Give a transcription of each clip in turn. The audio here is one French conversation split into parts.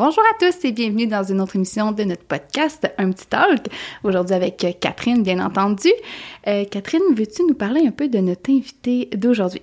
Bonjour à tous et bienvenue dans une autre émission de notre podcast Un petit talk. Aujourd'hui avec Catherine, bien entendu. Euh, Catherine, veux-tu nous parler un peu de notre invité d'aujourd'hui?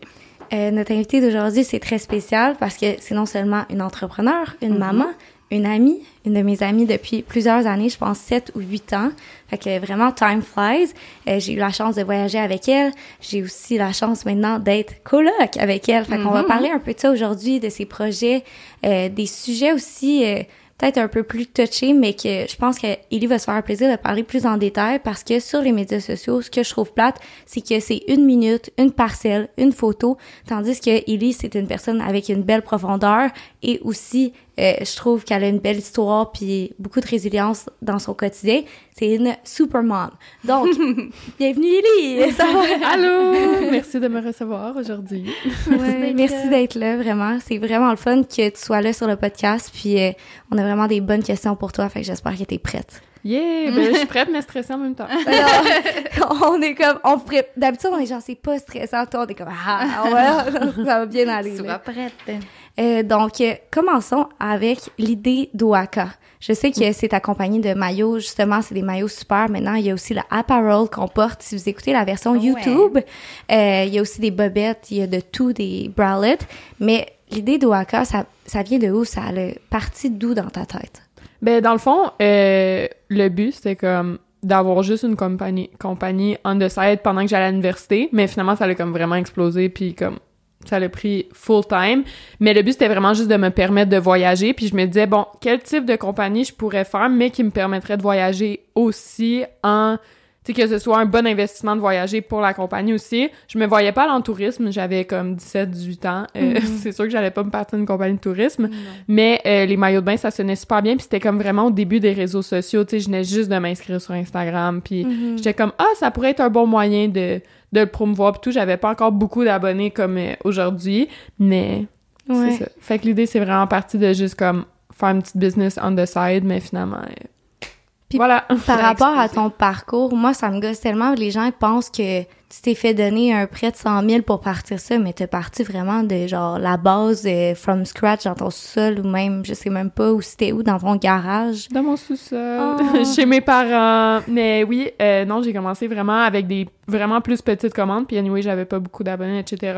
Euh, notre invité d'aujourd'hui, c'est très spécial parce que c'est non seulement une entrepreneur, une Mhm. maman, une amie, une de mes amies depuis plusieurs années, je pense 7 ou 8 ans. Fait que vraiment, time flies. Euh, j'ai eu la chance de voyager avec elle. J'ai aussi la chance maintenant d'être coloc avec elle. Fait qu'on va Mhm. parler un peu de ça aujourd'hui, de ses projets, euh, des sujets aussi... euh, peut-être un peu plus touché, mais que je pense que Ellie va se faire un plaisir de parler plus en détail parce que sur les médias sociaux, ce que je trouve plate, c'est que c'est une minute, une parcelle, une photo, tandis que Ellie, c'est une personne avec une belle profondeur et aussi, euh, je trouve qu'elle a une belle histoire puis beaucoup de résilience dans son quotidien. C'est une super mom. Donc, bienvenue! Ça va? Allô! Merci de me recevoir aujourd'hui. Ouais, merci d'être là, vraiment. C'est vraiment le fun que tu sois là sur le podcast. Puis euh, on a vraiment des bonnes questions pour toi. Fait que j'espère que t'es prête. Yeah! Ben, je suis prête, mais stressée en même temps. Alors, on est comme, on pré- d'habitude on est genre c'est pas stressant. Toi on est comme ah ouais, ça va bien aller. Là. prête. Euh, donc euh, commençons avec l'idée d'Oaka. Je sais que c'est accompagné de maillots, justement, c'est des maillots super. Maintenant, il y a aussi le apparel qu'on porte. Si vous écoutez la version Ouais. YouTube, euh, il y a aussi des bobettes, il y a de tout, des bralettes. Mais l'idée d'Oaka, ça, ça vient de où? Ça a le parti d'où dans ta tête? Ben, dans le fond, euh, le but, c'était comme d'avoir juste une compagnie, compagnie on the side pendant que j'allais à l'université, mais finalement, ça allait comme vraiment exploser, puis comme ça l'a pris full time. Mais le but, c'était vraiment juste de me permettre de voyager, puis je me disais, bon, quel type de compagnie je pourrais faire, mais qui me permettrait de voyager aussi en... Sais, que ce soit un bon investissement de voyager pour la compagnie aussi. Je me voyais pas aller en tourisme, j'avais comme 17, 18 ans. Euh, c'est sûr que j'allais pas me partir d'une compagnie de tourisme. Mais euh, les maillots de bain, ça sonnait super bien. Puis c'était comme vraiment au début des réseaux sociaux. Tu sais, je venais juste de m'inscrire sur Instagram. Puis j'étais comme, ah, ça pourrait être un bon moyen de, de le promouvoir. Puis tout, j'avais pas encore beaucoup d'abonnés comme euh, aujourd'hui. Mais Ouais. c'est ça. Fait que l'idée, c'est vraiment parti de juste comme faire une petite business on the side. Mais finalement, Puis voilà. Par rapport à ton parcours, moi, ça me gosse tellement. Les gens pensent que tu t'es fait donner un prêt de 100 000 pour partir ça, mais t'es parti vraiment de, genre, la base, euh, from scratch, dans ton sol, ou même, je sais même pas où c'était où, dans ton garage. Dans mon sous-sol, Oh. chez mes parents. Mais oui, euh, non, j'ai commencé vraiment avec des vraiment plus petites commandes. Puis anyway, j'avais pas beaucoup d'abonnés, etc.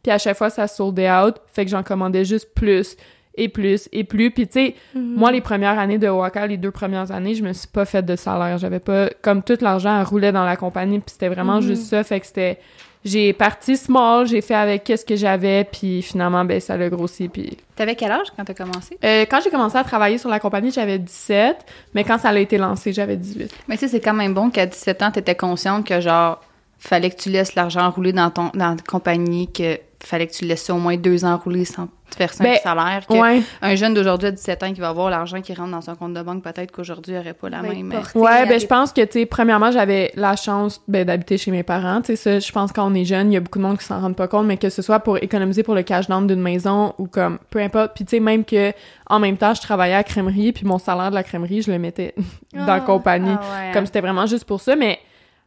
Puis à chaque fois, ça sold out. Fait que j'en commandais juste plus et plus et plus. Puis tu sais, moi, les premières années de Waka, les deux premières années, je me suis pas fait de salaire. J'avais pas... Comme tout l'argent roulait dans la compagnie. Puis c'était vraiment juste ça. Fait que c'était... J'ai parti small, j'ai fait avec qu'est-ce que j'avais, puis finalement, ben, ça l'a grossi, puis T'avais quel âge quand t'as commencé? euh, quand j'ai commencé à travailler sur la compagnie, j'avais 17, mais quand ça a été lancé, j'avais 18. Mais tu sais, c'est quand même bon qu'à 17 ans, t'étais consciente que genre, fallait que tu laisses l'argent rouler dans ton dans ta compagnie, que fallait que tu laisses ça au moins deux ans rouler sans te verser Ben, un salaire. Que Ouais. Un jeune d'aujourd'hui à 17 ans qui va avoir l'argent qui rentre dans son compte de banque, peut-être qu'aujourd'hui, il n'aurait pas la même. porté Ouais, ben je pense que tu sais premièrement, j'avais la chance ben, d'habiter chez mes parents, tu sais ça, je pense quand on est jeune, il y a beaucoup de monde qui s'en rendent pas compte mais que ce soit pour économiser pour le cash down d'une maison ou comme peu importe, puis tu sais même que en même temps, je travaillais à la crèmerie puis mon salaire de la crèmerie, je le mettais dans la compagnie. Ah ouais, Comme hein. c'était vraiment juste pour ça, mais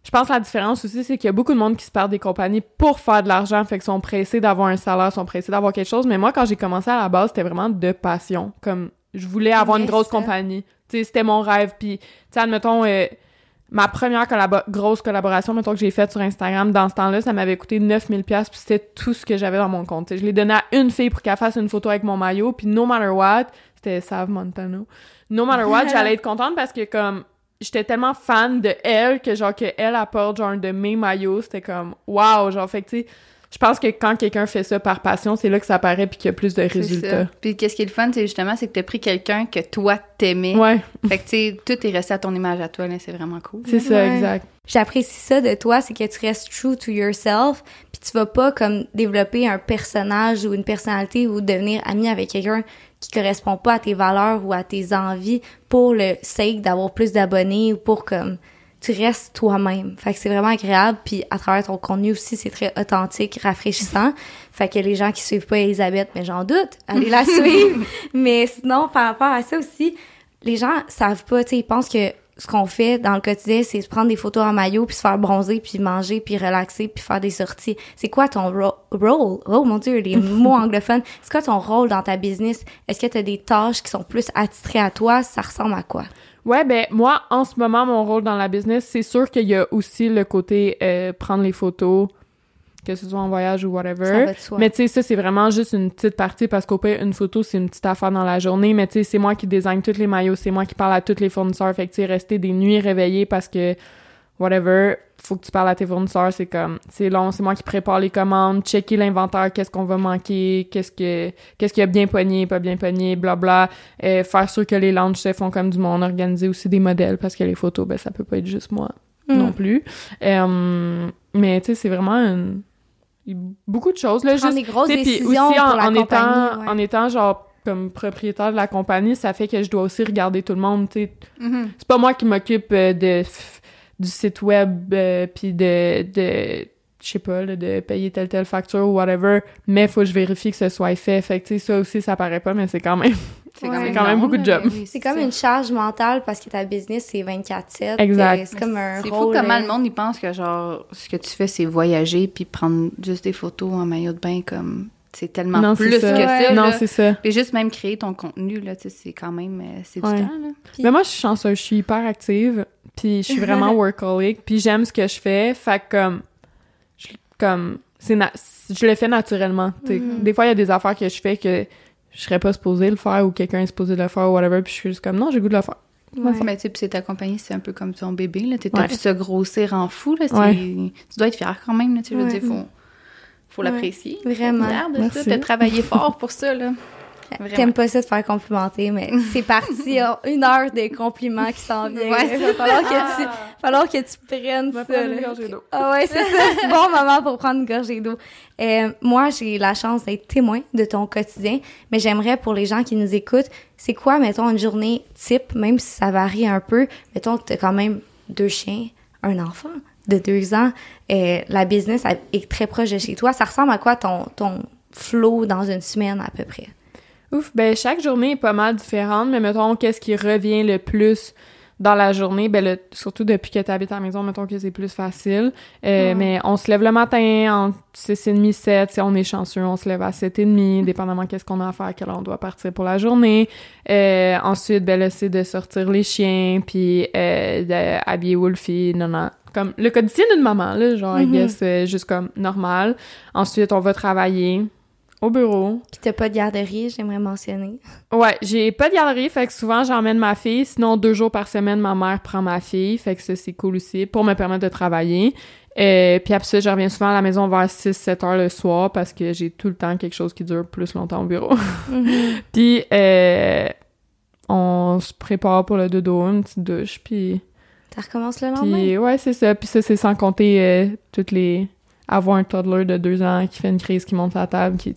je pense que la différence aussi, c'est qu'il y a beaucoup de monde qui se perd des compagnies pour faire de l'argent, fait qu'ils sont pressés d'avoir un salaire, sont pressés d'avoir quelque chose. Mais moi, quand j'ai commencé à la base, c'était vraiment de passion. Comme, je voulais avoir une grosse ça. compagnie. Tu sais, c'était mon rêve. Puis, tu sais, admettons, euh, ma première grosse collaboration, mettons, que j'ai faite sur Instagram, dans ce temps-là, ça m'avait coûté 9000 pièces puis c'était tout ce que j'avais dans mon compte. Je l'ai donné à une fille pour qu'elle fasse une photo avec mon maillot, puis no matter what, c'était Save Montano. No matter what, j'allais être contente parce que, comme, j'étais tellement fan de elle que genre que elle apporte genre un de mes maillots, c'était comme wow, genre fait que tu sais, je pense que quand quelqu'un fait ça par passion, c'est là que ça apparaît puis qu'il y a plus de résultats. ça. Puis qu'est-ce qui est le fun, c'est justement, c'est que t'as pris quelqu'un que toi t'aimais. Ouais, Fait que tu sais, tout est resté à ton image à toi, là, c'est vraiment cool. c'est ça exact. J'apprécie ça de toi, c'est que tu restes true to yourself, puis tu vas pas comme développer un personnage ou une personnalité ou devenir ami avec quelqu'un qui correspond pas à tes valeurs ou à tes envies pour le sake d'avoir plus d'abonnés ou pour comme tu restes toi-même. Fait que c'est vraiment agréable puis à travers ton contenu aussi, c'est très authentique, rafraîchissant. Fait que les gens qui suivent pas Elisabeth, mais j'en doute, allez la suivre. mais sinon par rapport à ça aussi, les gens savent pas, tu sais, ils pensent que ce qu'on fait dans le quotidien, c'est se prendre des photos en maillot, puis se faire bronzer, puis manger, puis relaxer, puis faire des sorties. C'est quoi ton ro- rôle? Oh mon Dieu, les mots anglophones. C'est quoi ton rôle dans ta business? Est-ce que tu as des tâches qui sont plus attitrées à toi? Ça ressemble à quoi? Ouais, ben moi, en ce moment, mon rôle dans la business, c'est sûr qu'il y a aussi le côté euh, prendre les photos, que ce soit en voyage ou whatever. Mais tu sais, ça, c'est vraiment juste une petite partie parce qu'au pire, une photo, c'est une petite affaire dans la journée. Mais tu sais, c'est moi qui design tous les maillots, c'est moi qui parle à tous les fournisseurs. Fait que tu sais, rester des nuits réveillées parce que, whatever, faut que tu parles à tes fournisseurs, c'est comme, c'est long, c'est moi qui prépare les commandes, checker l'inventaire, qu'est-ce qu'on va manquer, qu'est-ce que, qu'est-ce qui a bien pogné, pas bien pogné, blabla. Euh, faire sûr que les launches se font comme du monde, organiser aussi des modèles parce que les photos, ben, ça peut pas être juste moi Mm. non plus. Euh, mais tu sais, c'est vraiment une- beaucoup de choses, là. Juste- des grosses décisions aussi en, pour la en étant, ouais. en étant genre comme propriétaire de la compagnie, ça fait que je dois aussi regarder tout le monde, tu sais. Mhm. C'est pas moi qui m'occupe euh, de du site web euh, puis de de je sais pas là, de payer telle telle facture ou whatever, mais faut que je vérifie que ce soit fait. Fait que tu sais ça aussi ça paraît pas mais c'est quand même C'est Ouais. quand même beaucoup de là, job. mais oui, C'est comme une charge mentale parce que ta business, c'est 24-7. Exact. Euh, C'est comme un C'est fou comment euh, le monde il pense que genre ce que tu fais c'est voyager puis prendre juste des photos en maillot de bain comme c'est tellement non, plus que ça. ça. non, c'est ça. Puis juste même créer ton contenu là, tu sais, c'est quand même euh, c'est Ouais. du temps là. Puis- Mais moi je suis chanceuse, je suis hyper active, puis je suis vraiment workaholic, puis j'aime ce que je fais, fait que comme je, comme c'est je le fais naturellement. Mhm. Des fois il y a des affaires que je fais que je serais pas supposée le faire ou quelqu'un est supposé le faire ou whatever, puis je suis juste comme non, j'ai goût de le faire. Ouais. Mais tu sais, c'est ta compagnie, c'est un peu comme ton bébé là, tu Ouais. ça grossir en fou là, Ouais. tu dois être fier quand même là, tu je veux Ouais. dire faut faut Ouais. l'apprécier. Vraiment. Fier de Merci. ça, t'as travaillé fort pour ça là. T'aimes pas ça de faire complimenter, mais c'est parti. Une heure de compliments qui s'en viennent. Ouais, Il va falloir que tu, falloir que tu prennes ça. prendre une là. gorgée d'eau. Ah ouais, c'est ça. C'est bon moment pour prendre une gorgée d'eau. Euh, moi, j'ai la chance d'être témoin de ton quotidien, mais j'aimerais pour les gens qui nous écoutent, c'est quoi, mettons, une journée type, même si ça varie un peu. Mettons que t'as quand même deux chiens, un enfant de deux ans, euh, la business elle est très proche de chez toi. Ça ressemble à quoi ton, ton flow dans une semaine à peu près? Ouf, ben chaque journée est pas mal différente, mais mettons qu'est-ce qui revient le plus dans la journée, ben le- surtout depuis que tu habites à la maison, mettons que c'est plus facile. Euh, Ouais. Mais on se lève le matin entre 6h30, 7, si on est chanceux, on se lève à 7h30, dépendamment qu'est-ce qu'on a à faire, à quelle heure on doit partir pour la journée. Euh, ensuite, ben là, c'est de sortir les chiens, puis euh, d'habiller Wolfie, non, non. Comme le quotidien d'une maman, là, genre, I Mhm. guess, euh, juste comme normal. Ensuite, on va travailler au bureau. Puis t'as pas de garderie, j'aimerais mentionner. Ouais, j'ai pas de garderie, fait que souvent j'emmène ma fille. Sinon, deux jours par semaine, ma mère prend ma fille, fait que ça c'est cool aussi pour me permettre de travailler. Euh, puis après ça, je reviens souvent à la maison vers 6-7 heures le soir parce que j'ai tout le temps quelque chose qui dure plus longtemps au bureau. puis euh, on se prépare pour le dodo, une petite douche, puis Ça recommence le lendemain? puis ouais, c'est ça. Puis ça, c'est sans compter euh, toutes les... Avoir un toddler de deux ans qui fait une crise, qui monte à la table, qui...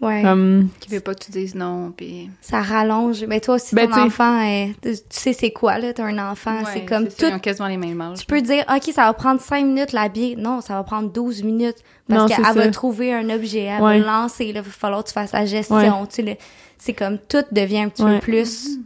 Ouais. Comme... Qui veut pas que tu dises non puis Ça rallonge. Mais toi aussi, Ben, ton t'sais- enfant, tu sais c'est quoi, là? T'as un enfant, Ouais, c'est comme Ils tout. ont quasiment les mêmes âges. Tu peux dire, OK, ça va prendre 5 minutes l'habiller. Non, ça va prendre 12 minutes. Parce qu'elle va trouver un objet, elle Ouais. va le lancer, là, il va falloir que tu fasses la gestion. Ouais. tu sais, le- C'est comme tout devient un petit Ouais. peu plus.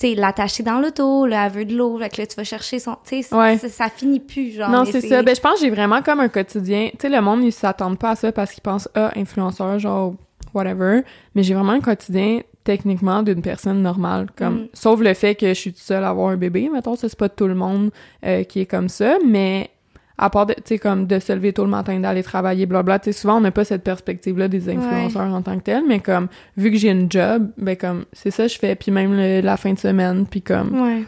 Tu sais, l'attacher dans l'auto, là, elle veut de l'eau, fait que là, tu vas chercher son. Tu sais, Ouais. ça, ça finit plus, genre. Non, c'est ça. Ben, je pense que j'ai vraiment comme un quotidien. Tu sais, le monde, ils s'attendent pas à ça parce qu'ils pensent, ah, influenceur, genre, whatever. Mais j'ai vraiment un quotidien, techniquement, d'une personne normale. Comme, Mm. sauf le fait que je suis toute seule à avoir un bébé. Mettons, ça, c'est pas tout le monde euh, qui est comme ça. Mais, à part, de- tu sais, comme de se lever tôt le matin, d'aller travailler, blabla. Tu sais, souvent, on n'a pas cette perspective-là des influenceurs en tant que tel. Mais comme, vu que j'ai une job, ben, comme, c'est ça que je fais. Puis même le- la fin de semaine, puis comme, Ouais.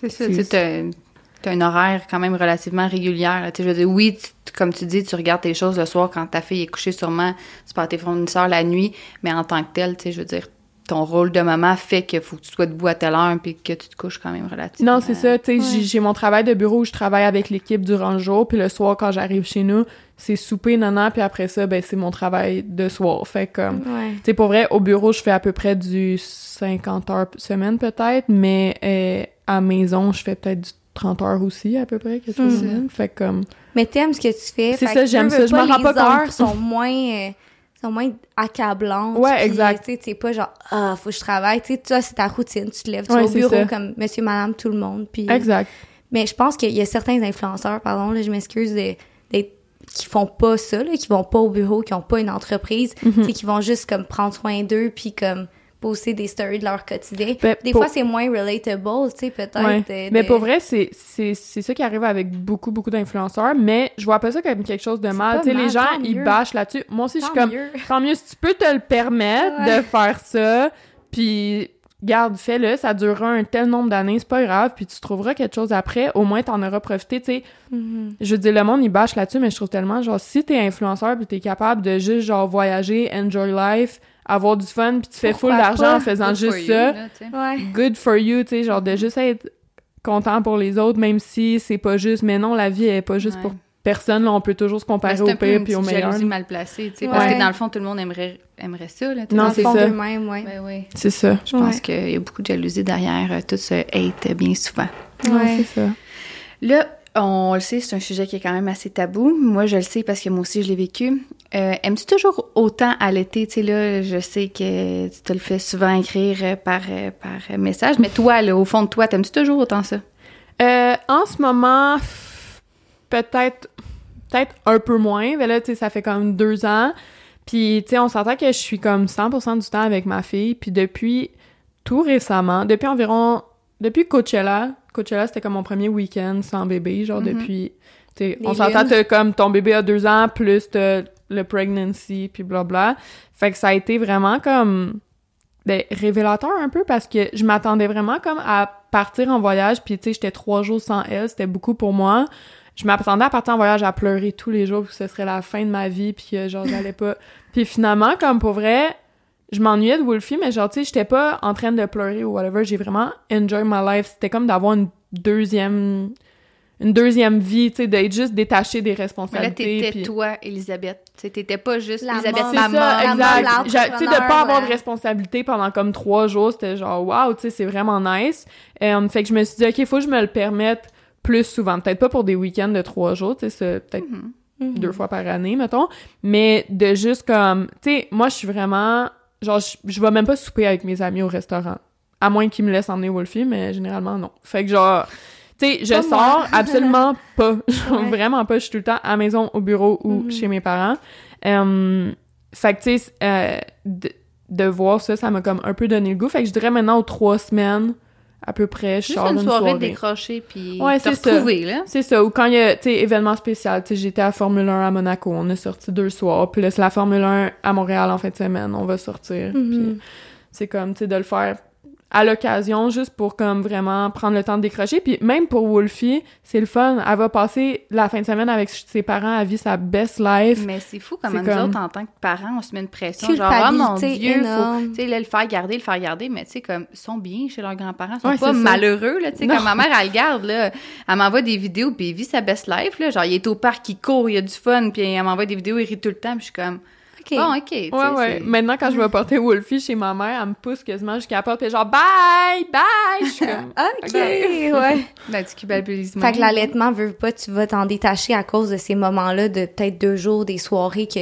C'est ça, tu t'as- un horaire quand même relativement régulière. là. Tu sais, je veux dire, oui, tu- comme tu dis, tu regardes tes choses le soir quand ta fille est couchée sûrement, tu pars tes fournisseurs la nuit, mais en tant que tel, tu sais, je veux dire, ton rôle de maman fait qu'il faut que tu sois debout à telle heure puis que tu te couches quand même relativement. Non, c'est ça. Tu sais, Ouais. j'ai- mon travail de bureau où je travaille avec l'équipe durant le jour, puis le soir, quand j'arrive chez nous, c'est souper, nana, puis après ça, ben, c'est mon travail de soir. Fait comme... Ouais. Tu sais, pour vrai, au bureau, je fais à peu près du 50 heures semaine, peut-être, mais euh, à maison, je fais peut-être du 30 heures aussi, à peu près, quelque chose Mhm. même. Fait comme... Mais t'aimes ce que tu fais. C'est ça, que j'aime ça, je m'en rends les pas compte. heures sont moins, euh, sont moins accablantes. Ouais, exact. Tu sais, pas genre, ah, faut que je travaille. Tu sais, toi, c'est ta routine. Tu te lèves, tu Ouais, vas au bureau ça. comme monsieur, madame, tout le monde. Puis, Exact. mais je pense qu'il y a certains influenceurs, pardon, là, je m'excuse, d'être- qui font pas ça, là, qui vont pas au bureau, qui ont pas une entreprise, Mhm. tu sais, qui vont juste comme prendre soin d'eux, puis comme poster des stories de leur quotidien. Ben, des pour- fois, c'est moins relatable, tu sais, peut-être. Ouais. de- Mais pour vrai, c'est c'est c'est ça qui arrive avec beaucoup beaucoup d'influenceurs, mais je vois pas ça comme quelque chose de mal. Tu sais, les gens ils mieux. bâchent là-dessus. Moi aussi, je suis comme mieux. tant mieux si tu peux te le permettre Ouais. de faire ça, puis garde, fais-le, ça durera un tel nombre d'années, c'est pas grave, puis tu trouveras quelque chose après, au moins t'en auras profité, tu sais. Mhm. Je veux dire, le monde, il bâche là-dessus, mais je trouve tellement, genre, si t'es influenceur puis t'es capable de juste, genre, voyager, enjoy life, avoir du fun, puis tu fais full d'argent en faisant Good for juste you, ça, là. Ouais. good for you, tu sais, genre, de juste être content pour les autres, même si c'est pas juste, mais non, la vie est pas juste Ouais. pour personne, là, on peut toujours se comparer c'est au un peu pire puis au meilleur. jalousie mal placée, tu sais, parce que dans le fond, tout le monde aimerait, aimerait ça, là. Non, Dans le c'est fond ça. ouais. Ben. C'est ça. Je pense qu'il y a beaucoup de jalousie derrière euh, tout ce hate euh, bien souvent. Non, Ouais. c'est ça. Là, on le sait, c'est un sujet qui est quand même assez tabou. Moi, je le sais parce que moi aussi, je l'ai vécu. Euh, Aimes-tu toujours autant allaiter? Tu sais, là, je sais que tu te le fais souvent écrire euh, par, euh, par message, mais toi, là, au fond de toi, t'aimes-tu toujours autant ça? Euh, en ce moment, peut-être peut-être un peu moins. Mais là, tu sais, ça fait comme deux ans. Puis, tu sais, on s'entend que je suis comme 100% du temps avec ma fille. Puis depuis tout récemment, depuis environ... Depuis Coachella, Coachella, c'était comme mon premier week-end sans bébé, genre Mhm. depuis... Tu sais, on s'entend comme ton bébé a deux ans, plus t'as le pregnancy, puis blabla. Fait que ça a été vraiment comme ben, révélateur un peu parce que je m'attendais vraiment comme à partir en voyage puis tu sais j'étais trois jours sans elle c'était beaucoup pour moi je m'attendais à partir en voyage à pleurer tous les jours que ce serait la fin de ma vie puis que genre j'allais pas puis finalement comme pour vrai je m'ennuyais de Wolfie mais genre tu sais j'étais pas en train de pleurer ou whatever j'ai vraiment enjoy my life c'était comme d'avoir une deuxième une deuxième vie tu sais d'être juste détaché des Mais là, responsabilités t'étais puis- toi, Elisabeth. T'étais pas juste La Elisabeth, maman. ça, exact. Tu sais, de pas avoir de responsabilité pendant comme trois jours, c'était genre, wow, tu sais, c'est vraiment nice. Euh, fait que je me suis dit, OK, faut que je me le permette plus souvent. Peut-être pas pour des week-ends de trois jours, tu sais, c'est peut-être Mhm. Mhm. deux fois par année, mettons. Mais de juste comme, tu sais, moi, je suis vraiment, genre, je, je vais même pas souper avec mes amis au restaurant. À moins qu'ils me laissent emmener Wolfie, mais généralement, non. Fait que genre, sais, je sors absolument pas. Ouais. Vraiment pas. Je suis tout le temps à la maison, au bureau ou Mhm. chez mes parents. Euh, fait que, tu sais, euh, de, de voir ça, ça m'a comme un peu donné le goût. Fait que je dirais maintenant aux trois semaines, à peu près, je Juste sors une d'une soirée, décrocher puis Ouais, te c'est ça. là. C'est ça, ou quand il y a, tu sais, événement spécial, tu sais, j'étais à Formule 1 à Monaco, on a sorti deux soirs, puis là, c'est la Formule 1 à Montréal en fin de semaine, on va sortir, Mhm. puis c'est comme, tu sais, de le faire à l'occasion, juste pour comme vraiment prendre le temps de décrocher, puis même pour Wolfie, c'est le fun, elle va passer la fin de semaine avec ses parents, elle vit sa best life, Mais c'est fou comment nous comme- autres, en tant que parents, on se met une pression. Genre, oh mon Dieu, faut énorme. tu sais, là, le faire garder, le faire garder. Mais tu sais, comme, ils sont bien chez leurs grands-parents. Ils sont Ouais, pas malheureux, là. Tu sais, Non. comme ma mère, elle le garde, là. Elle m'envoie des vidéos, puis il vit sa best life, là. Genre, il est au parc, il court, il a du fun, puis elle m'envoie des vidéos, il rit tout le temps, puis je suis comme, OK. bon, OK. tu sais, Ouais, ouais. Maintenant, quand je vais porter Wolfie chez ma mère, elle me pousse quasiment jusqu'à la porte, puis genre, bye, bye! Je suis comme, OK, Ok. ouais. Ben, tu culpabilises Fait que l'allaitement, veut pas, tu vas t'en détacher à cause de ces moments-là de peut-être deux jours, des soirées que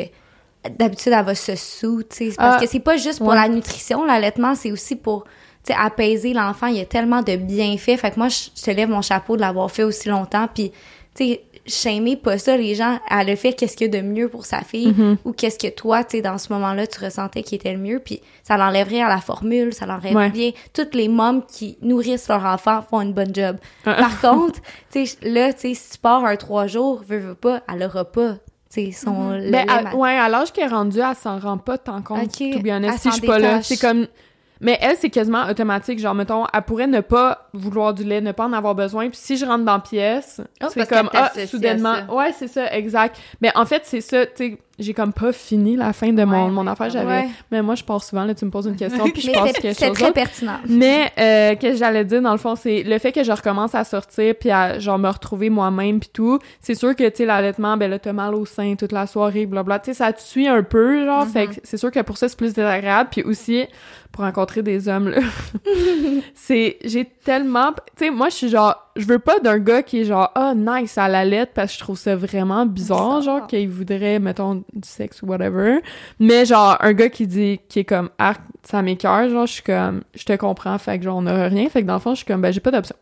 d'habitude elle va se sous, tu sais. Parce Ah, que c'est pas juste pour ouais. la nutrition, l'allaitement, c'est aussi pour, tu sais, apaiser l'enfant. Il y a tellement de bienfaits. Fait que moi, je je te lève mon chapeau de l'avoir fait aussi longtemps. Puis, tu sais, shamer pas ça, les gens, à le fait qu'est-ce qu'il y a de mieux pour sa fille Mm-hmm. ou qu'est-ce que toi, tu sais, dans ce moment-là, tu ressentais qui était le mieux. Puis, ça l'enlèverait à la formule, ça l'enlèverait Ouais. bien. Toutes les mômes qui nourrissent leur enfant font une bonne job. Ah. Par contre, tu sais, là, tu sais, si tu pars un trois jours, veux, veux pas, elle aura pas, tu sais, son lait Ben, à, ouais, à l'âge qu'elle est rendue, elle s'en rend pas tant compte, Ok. to be honest, Elle si je suis pas là. C'est comme... Mais elle, c'est quasiment automatique. Genre, mettons, elle pourrait ne pas vouloir du lait, ne pas en avoir besoin. Puis si je rentre dans la pièce, Oh, c'est comme, ah, soudainement... Ouais, c'est ça, exact. Mais en fait, c'est ça, tu sais, j'ai comme pas fini la fin de mon, Ouais, mon affaire. J'avais... Ouais. Mais moi, je pars souvent, là, tu me poses une question, puis je pense c'est quelque c'est chose très d'autre. pertinent. Mais euh, qu'est-ce que j'allais dire dans le fond, c'est le fait que je recommence à sortir puis à genre me retrouver moi-même puis tout. C'est sûr que tu sais l'allaitement, ben là t'as mal au sein toute la soirée, blabla. Tu sais ça te suit un peu genre. Fait que c'est sûr que pour ça c'est plus désagréable. Puis aussi pour rencontrer des hommes là, c'est j'ai tellement, tu sais moi je suis genre je veux pas d'un gars qui est genre ah nice à la lettre parce que je trouve ça vraiment bizarre, Bizarre. genre qu'il voudrait mettons du sexe ou whatever. Mais genre, un gars qui dit, qui est comme, arc, ça m'écoeure, genre, je suis comme, je te comprends, fait que genre, on n'aura rien. Fait que dans le fond, je suis comme, ben, j'ai pas d'option.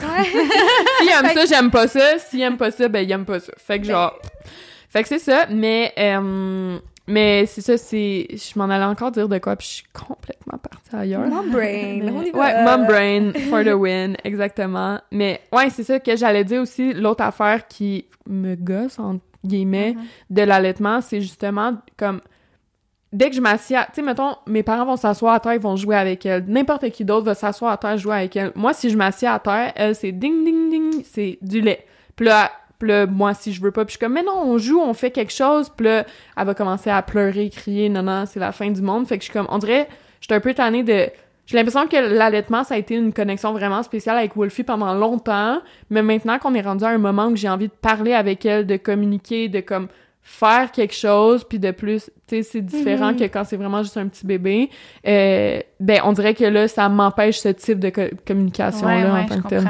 Ouais. S'il aime ça, j'aime pas ça. S'il aime pas ça, ben, il aime pas ça. Fait que genre, fait que c'est ça, mais, euh, mais c'est ça, c'est, je m'en allais encore dire de quoi, puis je suis complètement partie ailleurs. Mom brain, on y va. Ouais, mom brain for the win, exactement. Mais ouais, c'est ça que j'allais dire aussi. L'autre affaire qui me gosse, entre guillemets, Mm-hmm. de l'allaitement, c'est justement comme dès que je m'assieds, à- tu sais, mettons, mes parents vont s'asseoir à terre, ils vont jouer avec elle. N'importe qui d'autre va s'asseoir à terre, jouer avec elle. Moi, si je m'assieds à terre, elle, c'est ding, ding, ding, c'est du lait. Puis là, puis là, moi, si je veux pas, puis je suis comme, mais non, on joue, on fait quelque chose. Puis là, elle va commencer à pleurer, crier, non, non, c'est la fin du monde. Fait que je suis comme, on dirait, je suis un peu tannée de... J'ai l'impression que l'allaitement, ça a été une connexion vraiment spéciale avec Wolfie pendant longtemps. Mais maintenant qu'on est rendu à un moment où j'ai envie de parler avec elle, de communiquer, de comme faire quelque chose, puis de plus, tu sais, c'est différent Mhm. que quand c'est vraiment juste un petit bébé. Euh, ben, on dirait que là, ça m'empêche ce type de co- communication-là Ouais, en tant que tel.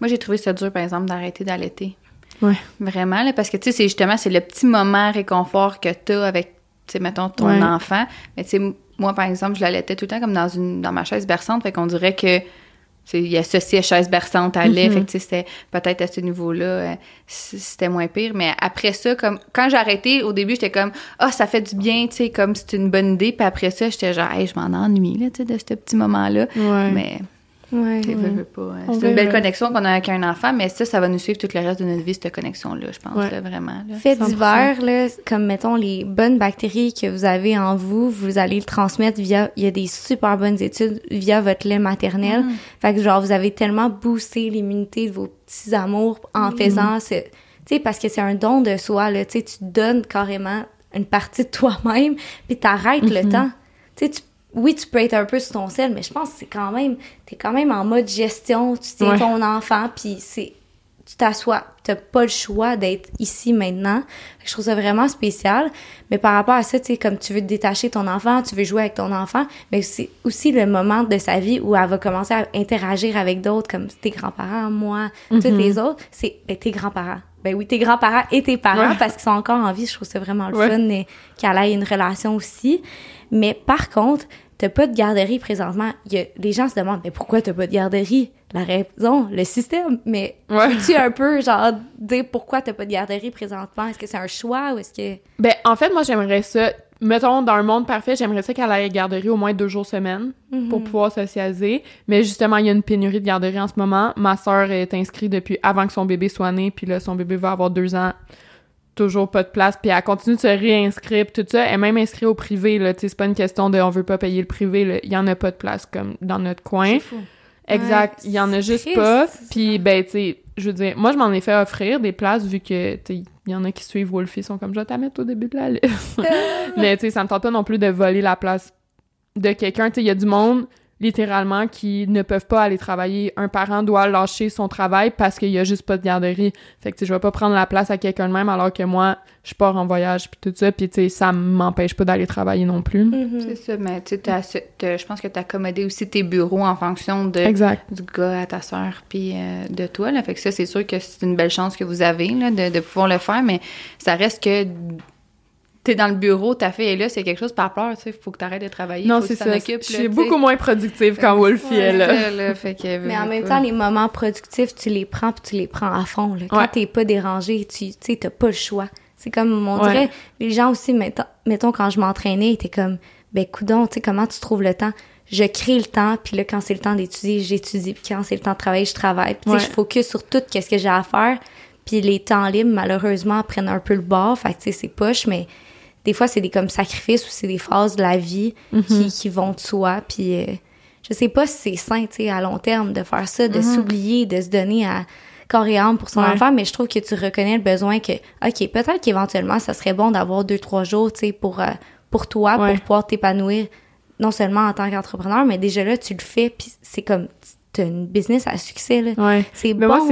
Moi, j'ai trouvé ça dur, par exemple, d'arrêter d'allaiter. Ouais. Vraiment, là, parce que, tu sais, c'est justement, c'est le petit moment réconfort que t'as avec, tu sais, mettons, ton Ouais. enfant. Mais, tu sais, moi, par exemple, je l'allaitais tout le temps comme dans une dans ma chaise berçante, fait qu'on dirait que c'est- il associait chaise berçante à lait, Mhm. fait que, tu sais, c'était peut-être à ce niveau-là, euh, c'était moins pire. Mais après ça, comme, quand j'ai arrêté, au début, j'étais comme, ah, ça fait du bien, tu sais, comme c'est une bonne idée. Puis après ça, j'étais genre, hey, je m'en ennuie, là, tu sais, de ce petit moment-là. Ouais. Mais, Ouais. tu sais, veux, veux pas, hein. C'est une belle connexion qu'on a avec un enfant, mais ça, ça va nous suivre tout le reste de notre vie, cette connexion-là, je pense, Ouais. là, vraiment. Là. Fait 100%. divers, là, comme mettons les bonnes bactéries que vous avez en vous, vous allez le transmettre via, il y a des super bonnes études via votre lait maternel. Mhm. Fait que genre, vous avez tellement boosté l'immunité de vos petits amours en faisant ce, tu sais, parce que c'est un don de soi, là, tu sais, tu donnes carrément une partie de toi-même, puis t'arrêtes le temps. Tu sais, tu- oui, tu peux être un peu sur ton sel, mais je pense que c'est quand même, t'es quand même en mode gestion, tu tiens Ouais. ton enfant, puis c'est, tu t'assois, t'as pas le choix d'être ici maintenant. Je trouve ça vraiment spécial. Mais par rapport à ça, tu sais, comme tu veux te détacher ton enfant, tu veux jouer avec ton enfant, mais c'est aussi le moment de sa vie où elle va commencer à interagir avec d'autres, comme tes grands-parents, moi, tous les autres. C'est ben, tes grands-parents. Ben oui, tes grands-parents et tes parents, Ouais. parce qu'ils sont encore en vie. Je trouve ça vraiment le Ouais. fun et qu'elle ait une relation aussi. Mais par contre, t'as pas de garderie présentement. Il y a, les gens se demandent, mais pourquoi t'as pas de garderie? La raison, le système. Mais Ouais. peux-tu un peu, genre, dire pourquoi t'as pas de garderie présentement? Est-ce que c'est un choix ou est-ce que... Ben, en fait, moi, j'aimerais ça. Mettons, dans un monde parfait, j'aimerais ça qu'elle aille à la garderie au moins deux jours semaine pour pouvoir socialiser. Mais justement, il y a une pénurie de garderie en ce moment. Ma sœur est inscrite depuis avant que son bébé soit né, puis là, son bébé va avoir deux ans. Toujours pas de place, puis elle continue de se réinscrire, puis tout ça. Elle est même inscrite au privé, là. Tu sais, c'est pas une question de on veut pas payer le privé, là. Il y en a pas de place, comme dans notre coin. fou. Exact. Ouais, il y en a juste triste, pas. Puis, ben, tu sais, je veux dire, moi, je m'en ai fait offrir des places vu que, tu sais, il y en a qui suivent Wolfie, sont comme, je vais t'en mettre au début de la liste. Mais, tu sais, ça me tente pas non plus de voler la place de quelqu'un. Tu sais, il y a du monde, littéralement, qui ne peuvent pas aller travailler. Un parent doit lâcher son travail parce qu'il y a juste pas de garderie. Fait que, tu sais, je vais pas prendre la place à quelqu'un de même alors que moi, je pars en voyage puis tout ça. Puis, tu sais, ça m'empêche pas d'aller travailler non plus. Mm-hmm. C'est ça, mais tu sais, t'as- t'as- je pense que tu as accommodé aussi tes bureaux en fonction de, Exact. du gars à ta sœur puis euh, de toi. Là. Fait que ça, c'est sûr que c'est une belle chance que vous avez là, de, de pouvoir le faire, mais ça reste que t'es dans le bureau, ta fille est là, c'est quelque chose par peur, tu sais, faut que t'arrêtes de travailler, Non, c'est ça. Je suis beaucoup moins productive quand Wolfie est là. C'est ça, là, fait que, Mais en même temps, les moments productifs, tu les prends puis tu les prends à fond. Là. Quand Ouais. t'es pas dérangé, tu tu sais, t'as pas le choix. C'est comme, on Ouais. dirait, les gens aussi, mettons, mettons quand je m'entraînais, ils étaient comme, ben coudon, tu sais, comment tu trouves le temps? Je crée le temps, puis là, quand c'est le temps d'étudier, j'étudie, puis quand c'est le temps de travailler, je travaille. Puis tu sais, Ouais. je focus sur tout qu'est-ce que j'ai à faire, puis les temps libres, malheureusement, prennent un peu le bord, fait que tu sais, c'est poche, mais des fois, c'est des comme sacrifices ou c'est des phases de la vie Mhm. qui, qui vont de soi, puis... euh, je sais pas si c'est sain, tu sais, à long terme, de faire ça, de s'oublier, de se donner à corps et âme pour son Mhm. Ouais. enfant, mais je trouve que tu reconnais le besoin que, OK, peut-être qu'éventuellement, ça serait bon d'avoir deux, trois jours, tu sais, pour, euh, pour toi, Ouais. pour pouvoir t'épanouir, non seulement en tant qu'entrepreneur, mais déjà là, tu le fais, puis c'est comme, t'as une business à succès, là. Ouais. C'est Mais bon,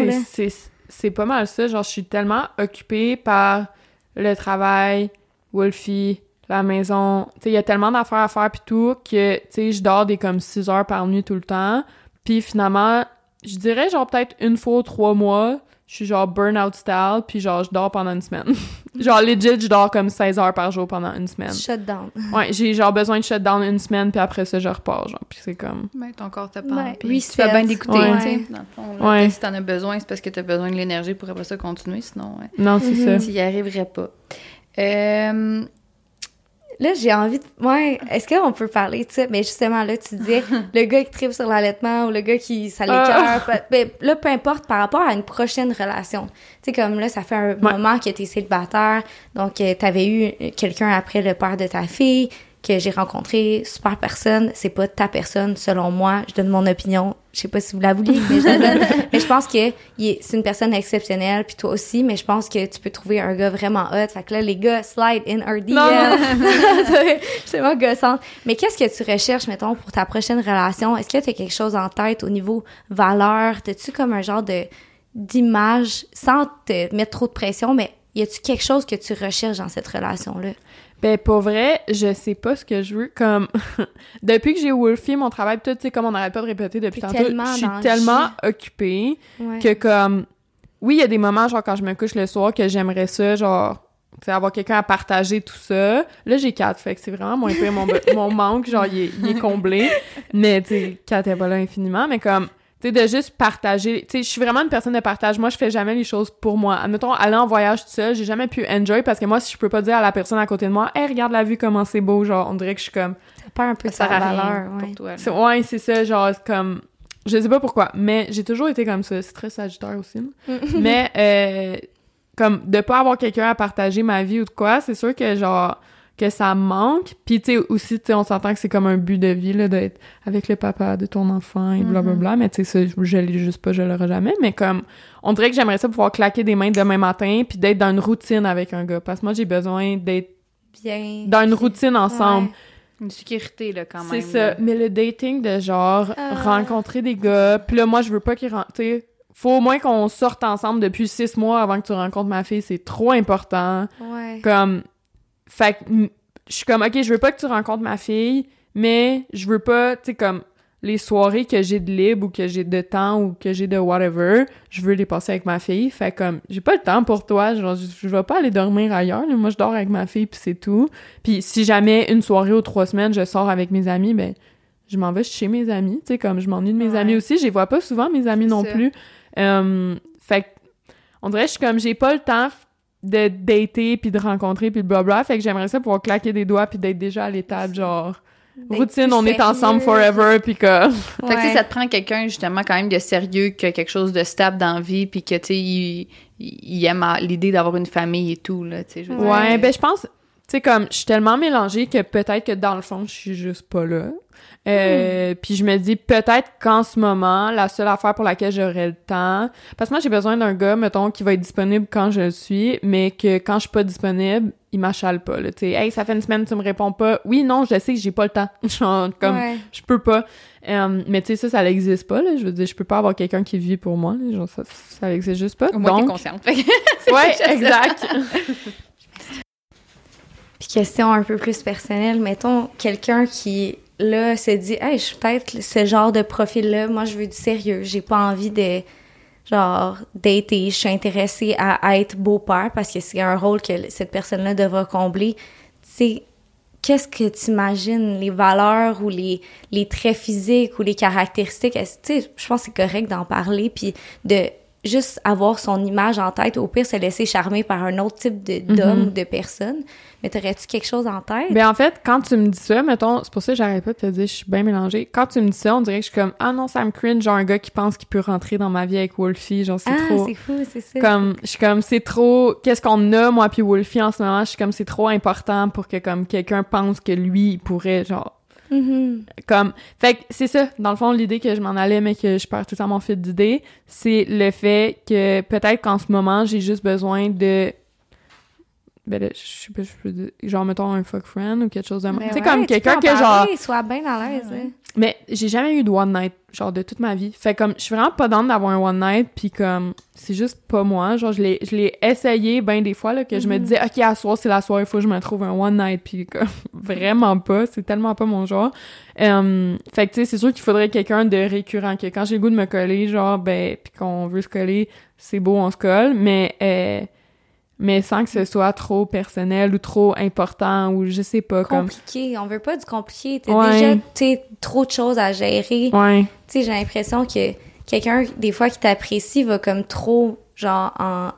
c'est pas mal ça. Genre, je suis tellement occupée par le travail, Wolfie, la maison. Tu sais, il y a tellement d'affaires à faire puis tout que, tu sais, je dors des comme 6 heures par nuit tout le temps. Puis finalement, je dirais genre peut-être une fois ou trois mois je suis genre burn-out style, puis genre, je dors pendant une semaine. genre, legit, je dors comme 16 heures par jour pendant une semaine. Shut down. Ouais, j'ai genre besoin de shut down une semaine, puis après ça, je repars, genre, puis c'est comme... Ben, ton corps te parle. Puis tu fais bien d'écouter, Ouais. tu sais. Dans le fond, là, Ouais. si t'en as besoin, c'est parce que t'as besoin de l'énergie pour après ça continuer, sinon, ouais. Non, c'est ça. Tu y arriverais pas. Euh, Là, j'ai envie de... Ouais, est-ce qu'on peut parler de ça? Mais justement, là, tu disais, le gars qui tripe sur l'allaitement ou le gars qui... ça l'écœure. peu- ben, là, peu importe, par rapport à une prochaine relation. Tu sais, comme là, ça fait un Ouais. moment que t'es célibataire, donc euh, t'avais eu quelqu'un après le père de ta fille, que j'ai rencontré, super personne, c'est pas ta personne, selon moi. Je donne mon opinion. Je sais pas si vous la vouliez, mais mais je pense que c'est une personne exceptionnelle, puis toi aussi, mais je pense que tu peux trouver un gars vraiment hot. Fait que là, les gars, slide in our DM. C'est vraiment gossante. Mais qu'est-ce que tu recherches, mettons, pour ta prochaine relation? Est-ce que tu as quelque chose en tête au niveau valeur? T'as-tu comme un genre de d'image, sans te mettre trop de pression, mais y a-tu quelque chose que tu recherches dans cette relation-là? Ben, pour vrai, je sais pas ce que je veux. Comme, depuis que j'ai Wolfie, mon travail, tout, tu sais, comme on n'arrête pas de répéter depuis tantôt, je suis tellement occupée Ouais. que, comme, oui, il y a des moments, genre, quand je me couche le soir, que j'aimerais ça, genre, tu sais, avoir quelqu'un à partager tout ça. Là, j'ai quatre, fait que c'est vraiment. Mon, be- mon manque, genre, il est, il est comblé. Mais, tu sais, quatre est pas là infiniment, mais comme, tu sais, de juste partager. Tu sais, je suis vraiment une personne de partage. Moi, je fais jamais les choses pour moi. Admettons, aller en voyage tout seul, j'ai jamais pu enjoy parce que moi, si je peux pas dire à la personne à côté de moi, hey, regarde la vue, comment c'est beau, genre, on dirait que je suis comme, Ça perd un peu sa valeur. pour toi. c'est- ouais, c'est ça, genre, comme, je sais pas pourquoi, mais j'ai toujours été comme ça. C'est très sagittaire aussi, mais, euh, comme, de pas avoir quelqu'un à partager ma vie ou de quoi, c'est sûr que, genre, que ça manque. Puis, tu sais, aussi, tu sais, on s'entend que c'est comme un but de vie, là, d'être avec le papa de ton enfant et blablabla. Mais, tu sais, ça, je l'ai juste pas, je l'aurai jamais. Mais, comme, on dirait que j'aimerais ça pouvoir claquer des mains demain matin puis d'être dans une routine avec un gars. Parce que moi, j'ai besoin d'être Bien. dans une routine ensemble. Ouais. Une sécurité, là, quand même. C'est ça. là. Mais le dating de genre Ah. rencontrer des gars, puis là moi je veux pas qu'ils rentrent. tu sais, Faut au moins qu'on sorte ensemble depuis six mois avant que tu rencontres ma fille, c'est trop important. Ouais. Comme, fait que je suis comme ok, je veux pas que tu rencontres ma fille, mais je veux pas, tu sais comme les soirées que j'ai de libre ou que j'ai de temps ou que j'ai de whatever, je veux les passer avec ma fille. Fait comme j'ai pas le temps pour toi, genre je, je vais pas aller dormir ailleurs. là. Moi je dors avec ma fille puis c'est tout. Puis si jamais une soirée ou trois semaines je sors avec mes amis, ben je m'en vais chez mes amis, tu sais comme je m'ennuie de mes Ouais. amis aussi, je les vois pas souvent mes amis non ça. plus. Euh, fait que on dirait que je suis comme j'ai pas le temps de dater puis de rencontrer puis de blabla, fait que j'aimerais ça pouvoir claquer des doigts puis d'être déjà à l'étape genre routine, on est ensemble forever puis que Fait que, tu sais, Ouais. ça te prend quelqu'un, justement, quand même de sérieux, qui a quelque chose de stable dans la vie, puis que, tu sais, il, il aime l'idée d'avoir une famille et tout, là, tu sais. je veux dire. Ouais, ben je pense, tu sais, comme, je suis tellement mélangée que peut-être que dans le fond, je suis juste pas là. Euh, Puis je me dis peut-être qu'en ce moment, la seule affaire pour laquelle j'aurais le temps, parce que moi j'ai besoin d'un gars, mettons, qui va être disponible quand je le suis, mais que quand je suis pas disponible, il m'achale pas, là, tu sais, hey, ça fait une semaine, tu me réponds pas. Oui, non, je sais que j'ai pas le temps. Genre, comme, Ouais. je peux pas. Euh, mais tu sais, ça, ça n'existe pas, là. Je veux dire, je peux pas avoir quelqu'un qui vit pour moi, là. Genre, ça, ça existe juste pas. Au moins, Donc, consciente. Ouais, exact. Puis question un peu plus personnelle, mettons quelqu'un qui là se dit "Hey, je suis peut-être ce genre de profil là, moi je veux du sérieux, j'ai pas envie de genre dater, je suis intéressée à être beau-père parce que c'est un rôle que cette personne-là devra combler." Tu sais qu'est-ce que tu imagines? Les valeurs ou les les traits physiques ou les caractéristiques, tu sais, je pense que c'est correct d'en parler puis de juste avoir son image en tête, au pire se laisser charmer par un autre type de- d'homme ou de personne. Mais t'aurais-tu quelque chose en tête? Ben en fait, quand tu me dis ça, mettons, c'est pour ça que j'arrête pas de te dire, je suis bien mélangée. Quand tu me dis ça, on dirait que je suis comme ah non, ça me cringe, genre un gars qui pense qu'il peut rentrer dans ma vie avec Wolfie, genre c'est ah, trop. c'est fou, c'est ça. Comme je suis comme c'est trop qu'est-ce qu'on a moi puis Wolfie en ce moment, je suis comme c'est trop important pour que comme quelqu'un pense que lui il pourrait genre Mhm. comme fait que c'est ça dans le fond l'idée que je m'en allais mais que je perds tout le temps mon fil d'idée, c'est le fait que peut-être qu'en ce moment, j'ai juste besoin de ben là, je sais pas, je peux dire, genre, mettons, un fuck friend ou quelque chose de. Mais Tu sais, ouais, comme quelqu'un que, genre, Sois bien à l'aise. Ouais. hein. mais j'ai jamais eu de one night, genre, de toute ma vie. Fait comme, je suis vraiment pas dans d'avoir un one night, puis comme, c'est juste pas moi. Genre, je l'ai, je l'ai essayé ben des fois, là, que je me Mhm. disais, OK, à soir, c'est la soirée, faut que je me trouve un one night, puis comme, vraiment pas. C'est tellement pas mon genre. Fait que, tu sais, c'est sûr qu'il faudrait quelqu'un de récurrent, que quand j'ai le goût de me coller, genre, ben, puis qu'on veut se coller, c'est beau, on se colle, mais, euh, mais sans que ce soit trop personnel ou trop important ou je sais pas, comme... Compliqué. On veut pas du compliqué. T'as Ouais. déjà, trop de choses à gérer. Ouais. Tu sais, j'ai l'impression que quelqu'un, des fois, qui t'apprécie va comme trop, genre, en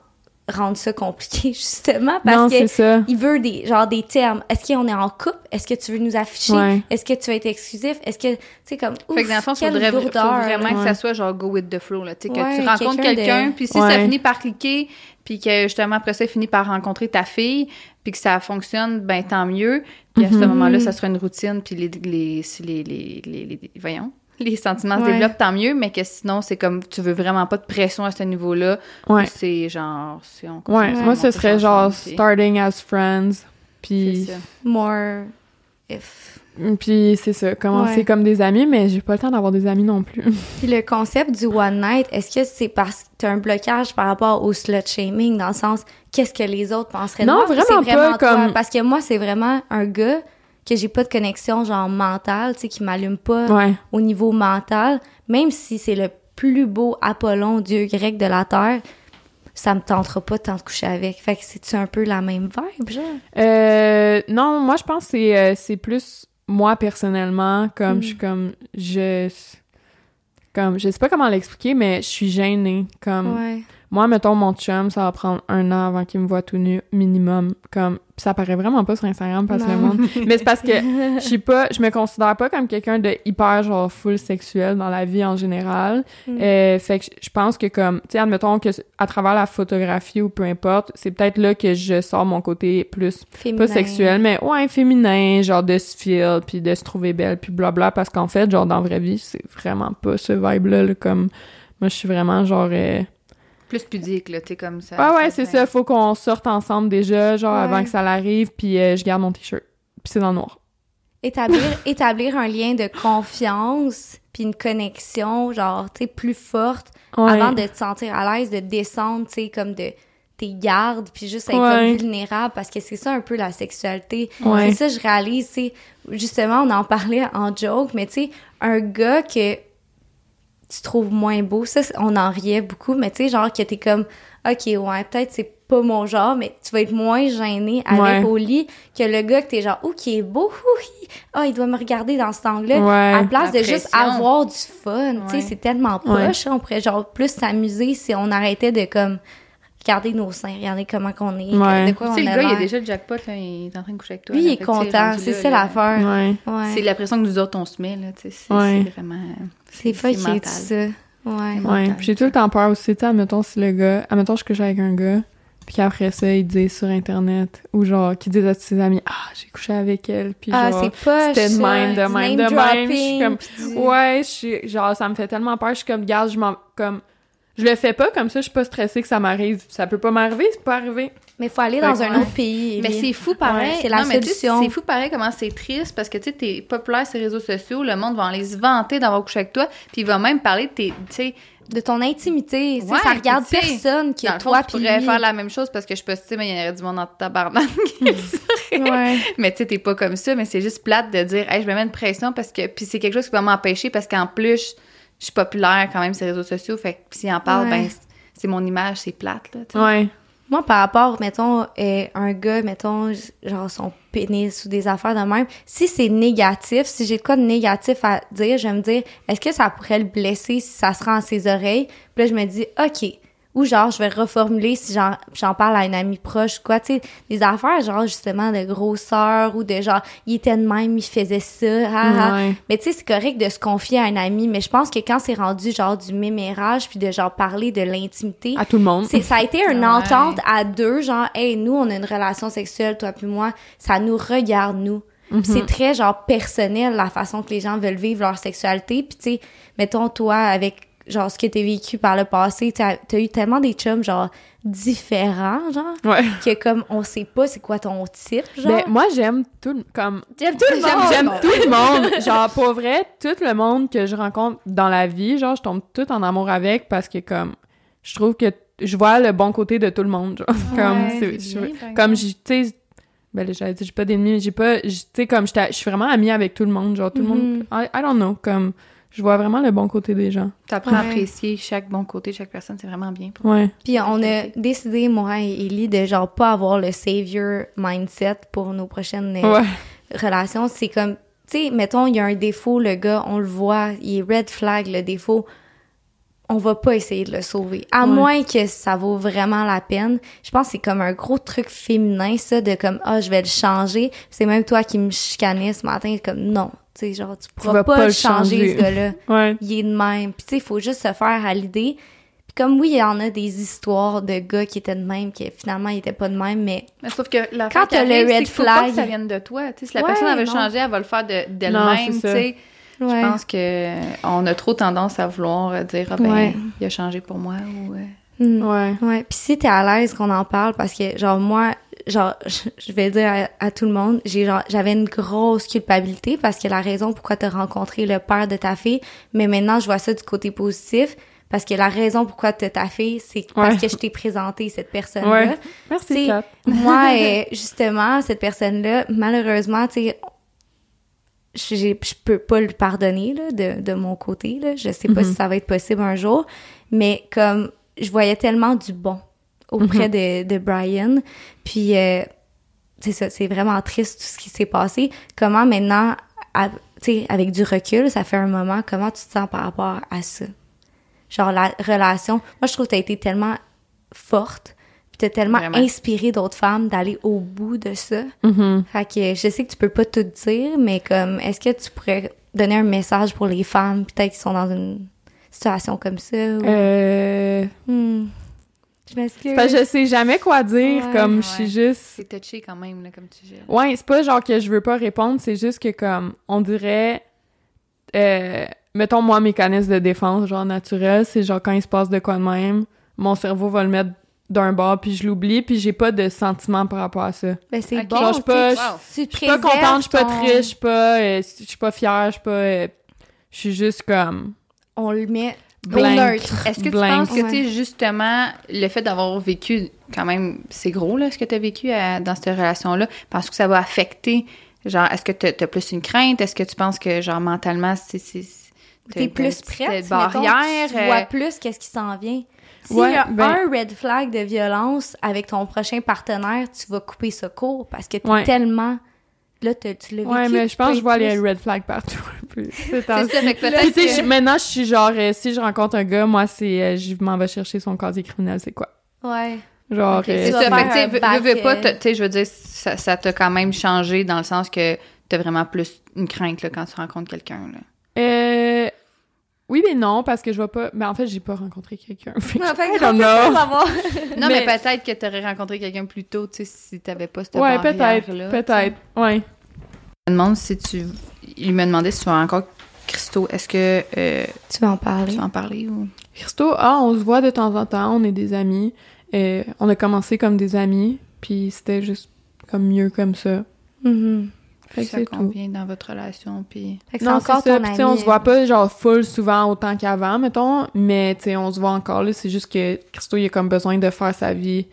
rendre ça compliqué, justement, parce non, que ça. il veut des, genre, des termes. Est-ce qu'on est en couple? Est-ce que tu veux nous afficher? Ouais. Est-ce que tu vas être exclusif? Est-ce que, tu sais, comme, ouf, Fait que dans le fond, quelle faudrait faut vraiment que ça soit genre go with the flow, là. Tu sais, que Ouais, tu rencontres quelqu'un de- puis si Ouais. ça finit par cliquer, puis que justement après ça, il finit par rencontrer ta fille, puis que ça fonctionne, ben tant mieux. Puis à ce Mhm. moment-là, ça sera une routine, puis les, les, si les, les, les, les- voyons, les sentiments se développent, tant mieux, mais que sinon, c'est comme, tu veux vraiment pas de pression à ce niveau-là. Ouais. C'est genre, c'est on Ouais, moi ce serait genre ensemble, starting as friends, puis. More if. puis c'est ça, commencer Ouais. comme des amis, mais j'ai pas le temps d'avoir des amis non plus. Puis le concept du one night, est-ce que c'est parce que t'as un blocage par rapport au slut shaming, dans le sens, qu'est-ce que les autres penseraient de Non, moi? vraiment c'est pas, toi? comme- Parce que moi, c'est vraiment un gars que j'ai pas de connexion, genre, mentale, tu sais, qui m'allume pas Ouais. au niveau mental, même si c'est le plus beau Apollon, dieu grec de la terre, ça me tentera pas de t'en coucher avec. Fait que c'est-tu un peu la même vibe, genre? Euh, non, moi je pense que c'est euh, c'est plus moi personnellement, comme Mm. je suis comme je comme je sais pas comment l'expliquer, mais je suis gênée. Comme Ouais. moi, mettons mon chum, ça va prendre un an avant qu'il me voit tout nu minimum. Comme ça paraît vraiment pas sur Instagram parce que le monde. Mais c'est parce que je suis pas, je me considère pas comme quelqu'un de hyper genre full sexuel dans la vie en général. Mm. Euh, fait que je- pense que comme, tu sais, admettons que à travers la photographie ou peu importe, c'est peut-être là que je sors mon côté plus Féminin. pas sexuel, mais ouais, féminin, genre de se feel, puis de se trouver belle, puis blabla, parce qu'en fait, genre, dans la vraie vie, c'est vraiment pas ce vibe-là, là, comme, moi, je suis vraiment, genre, euh, Plus pudique, là, tu sais, comme ça. ouais, ouais, c'est ça, faut qu'on sorte ensemble déjà, genre, Ouais. avant que ça l'arrive, puis euh, je garde mon t-shirt, puis c'est dans le noir. établir établir un lien de confiance puis une connexion genre tu sais plus forte Ouais. avant de te sentir à l'aise de descendre tu sais comme de tes gardes puis juste être Ouais. comme vulnérable parce que c'est ça un peu la sexualité Ouais. c'est ça je réalise c'est justement on en parlait en joke mais tu sais un gars que tu trouves moins beau ça on en riait beaucoup mais tu sais genre que t'es comme ok ouais peut-être c'est pas mon genre mais tu vas être moins gêné avec Ouais. au lit que le gars que t'es genre oh qui est beau ah il doit me regarder dans cet angle là Ouais. à la place La de juste avoir du fun tu sais c'est tellement Ouais. poche on pourrait genre plus s'amuser si on arrêtait de comme regarder nos seins regarder comment qu'on est Ouais. de quoi Tu on sais, le a gars, il a déjà le jackpot, là, il est en train de coucher avec toi. lui il est content c'est ça l'affaire Ouais. ouais C'est la pression que nous autres, on se met, là, tu sais, c'est Ouais. c'est vraiment... c'est pas qui est ça ouais Ouais, j'ai tout le temps peur aussi, tu sais, admettons, si le gars, admettons, je couche avec un gars, puis qu'après ça, il dit sur Internet, ou genre, qu'il dise à ses amis, ah, j'ai couché avec elle, puis ah genre, c'était de même, de du même, de même. Je suis comme, ouais, je suis, genre, ça me fait tellement peur. Je suis comme, garde, je m'en, comme, je le fais pas comme ça, je suis pas stressée que ça m'arrive. Ça peut pas m'arriver, c'est pas arrivé. mais faut aller dans un autre pays Mais c'est fou pareil. Ouais, c'est la Non, sais, solution. C'est fou pareil comment c'est triste parce que tu sais, t'es populaire sur les réseaux sociaux, le monde va aller se vanter d'avoir couché avec toi, puis il va même parler de tes. Tu sais, de ton intimité sais, Ouais, ça regarde sais, personne le fond, toi tu pourrais lui. faire la même chose parce que je postais, mais il y aurait du monde en tabarnak qui ouais Mais tu sais, t'es pas comme ça, mais c'est juste plate de dire, hey, je me mets une pression parce que. Puis c'est quelque chose qui va m'empêcher parce qu'en plus, je suis populaire quand même sur les réseaux sociaux, fait que s'il en parle, Ouais. ben, c'est mon image, c'est plate, là. Ouais. Moi, par rapport, mettons, euh, un gars, mettons, genre son pénis ou des affaires de même, si c'est négatif, si j'ai de quoi de négatif à dire, je vais me dire, est-ce que ça pourrait le blesser si ça se rend à ses oreilles? Puis là, je me dis, OK. Ou genre, je vais reformuler si j'en, j'en parle à une amie proche quoi, tu sais, des affaires genre justement de grosseur ou de genre, il était de même, il faisait ça, ah, ah. Ouais. Mais tu sais, c'est correct de se confier à un ami, mais je pense que quand c'est rendu genre du mémérage puis de genre parler de l'intimité, À tout le monde. c'est, ça a été une Ouais. entente à deux, genre, hey, nous, on a une relation sexuelle, toi puis moi, ça nous regarde, nous. Puis C'est très, genre, personnel, la façon que les gens veulent vivre leur sexualité. Puis, tu sais, mettons, toi, avec genre, ce que t'as vécu par le passé. T'as as eu tellement des chums, genre, différents, genre, Ouais. que comme, on sait pas c'est quoi ton type, genre. Ben, moi, j'aime tout, le- comme, J'aime tout le monde! J'aime tout le monde. Genre, pour vrai, tout le monde que je rencontre dans la vie, genre, je tombe tout en amour avec parce que, comme, je trouve que je vois le bon côté de tout le monde, genre. comme, Ouais, je- bien, comme, tu sais, ben là, j'allais dire, j'ai pas d'ennemis, mais j'ai pas, tu sais, comme, je suis vraiment amie avec tout le monde, genre, tout le monde, Mhm. I, I don't know, comme, je vois vraiment le bon côté des gens. T'apprends à Ouais. apprécier chaque bon côté de chaque personne, c'est vraiment bien. Ouais. Puis on a décidé, moi et Ellie, de genre pas avoir le savior mindset pour nos prochaines euh, Ouais. relations. C'est comme, tu sais, mettons, il y a un défaut, le gars, on le voit, il est red flag, le défaut. On va pas essayer de le sauver. À Ouais. moins que ça vaut vraiment la peine. Je pense que c'est comme un gros truc féminin, ça, de comme, ah, je vais le changer. C'est même toi qui me chicanais ce matin, comme, non. Tu sais, genre, tu pourras vas pas, pas le changer, changer. ce gars-là Ouais. il est de même. Puis tu sais, il faut juste se faire à l'idée. Puis comme oui, il y en a des histoires de gars qui étaient de même, qui finalement ils étaient pas de même, mais Mais sauf que la Quand t'as le red faut pas flag- que ça vienne de toi. Tu sais, si la Ouais, personne elle veut non. changer, elle va le faire de- Non, d'elle-même. c'est tu ça. sais. ouais. Je pense que on a trop tendance à vouloir dire ah ben Ouais. il a changé pour moi ou euh, Hmm. Ouais. Ouais. Puis si t'es à l'aise qu'on en parle, parce que genre moi, genre je vais dire à, à tout le monde, j'ai genre j'avais une grosse culpabilité parce que la raison pourquoi t'as rencontré le père de ta fille, mais maintenant je vois ça du côté positif. Parce que la raison pourquoi t'as ta fille, c'est parce Ouais. que je t'ai présenté cette personne-là. Ouais. Merci, Kat. moi, justement, cette personne-là, malheureusement, tu sais, je peux pas lui pardonner là, de, de mon côté. Là. Je sais pas Mhm. si ça va être possible un jour, mais comme je voyais tellement du bon auprès de, de Brian, puis euh, c'est ça, c'est vraiment triste tout ce qui s'est passé. Comment maintenant, à- tu sais, avec du recul, ça fait un moment, comment tu te sens par rapport à ça? Genre la relation, moi je trouve que t'as été tellement forte, puis t'as tellement Vraiment. inspiré d'autres femmes d'aller au bout de ça. Mhm. Fait que je sais que tu peux pas tout dire, mais comme, est-ce que tu pourrais donner un message pour les femmes, peut-être qui sont dans une situation comme ça? ou- Euh... Hmm. Je m'excuse. Parce que je sais jamais quoi dire, Ouais, comme, ouais. je suis juste... c'est touché quand même là, comme tu dis. Ouais, c'est pas genre que je veux pas répondre, c'est juste que comme on dirait euh, mettons moi mécanisme de défense genre naturel, c'est genre quand il se passe de quoi de même, mon cerveau va le mettre d'un bord puis je l'oublie puis j'ai pas de sentiment par rapport à ça. Ben, c'est Ok. bon. Genre, je suis pas- Je suis pas contente, je suis pas ton- triste, je suis pas euh, je suis pas fière, je suis pas euh, je suis juste comme On le met. Neutre. Est-ce que tu Blank. penses que Ouais. tu justement le fait d'avoir vécu quand même c'est gros là ce que tu as vécu à- dans cette relation là, parce que ça va affecter genre est-ce que tu as plus une crainte, est-ce que tu penses que genre mentalement c'est T'es plus prête, t'as mettons, barrière tu vois euh, plus qu'est-ce qui s'en vient. S'il Ouais, y a ben- un red flag de violence avec ton prochain partenaire, tu vas couper ce cours parce que t'es Ouais. tellement... Là, t'as- tu l'as vécu. Ouais, mais je pense que je vois les red flags partout un peu. C'est ça fait que peut-être que- maintenant, je suis genre, euh, si je rencontre un gars, moi, c'est, euh, je m'en vais chercher son casier criminel, c'est quoi? Ouais. Genre, Ok, euh, C'est ça, fait que, veux- pas, tu sais, je veux dire, ça ça t'a quand même changé dans le sens que t'as vraiment plus une crainte, là, quand tu rencontres quelqu'un, là. euh, oui, mais non, parce que je vois pas. Mais en fait, j'ai pas rencontré quelqu'un. Ouais, fait peut. Non, mais, Mais- peut-être que t'aurais rencontré quelqu'un plus tôt, tu sais, si t'avais pas cette Ouais, barrière-là. peut-être, peut-être. Ouais. Je me demande si tu... Il me demandait si tu as encore Christo. Est-ce que euh, Tu veux en parler? tu veux en parler ou... Christo, ah, on se voit de temps en temps, on est des amis. Euh, on a commencé comme des amis, puis c'était juste comme mieux comme ça. Mhm. Fait que ça tout. convient dans votre relation, puis... Fait que c'est Non, encore c'est ça. ton Puis, on se voit pas genre full souvent autant qu'avant, mettons, mais tu sais, on se voit encore là. C'est juste que Christo, il a comme besoin de faire sa vie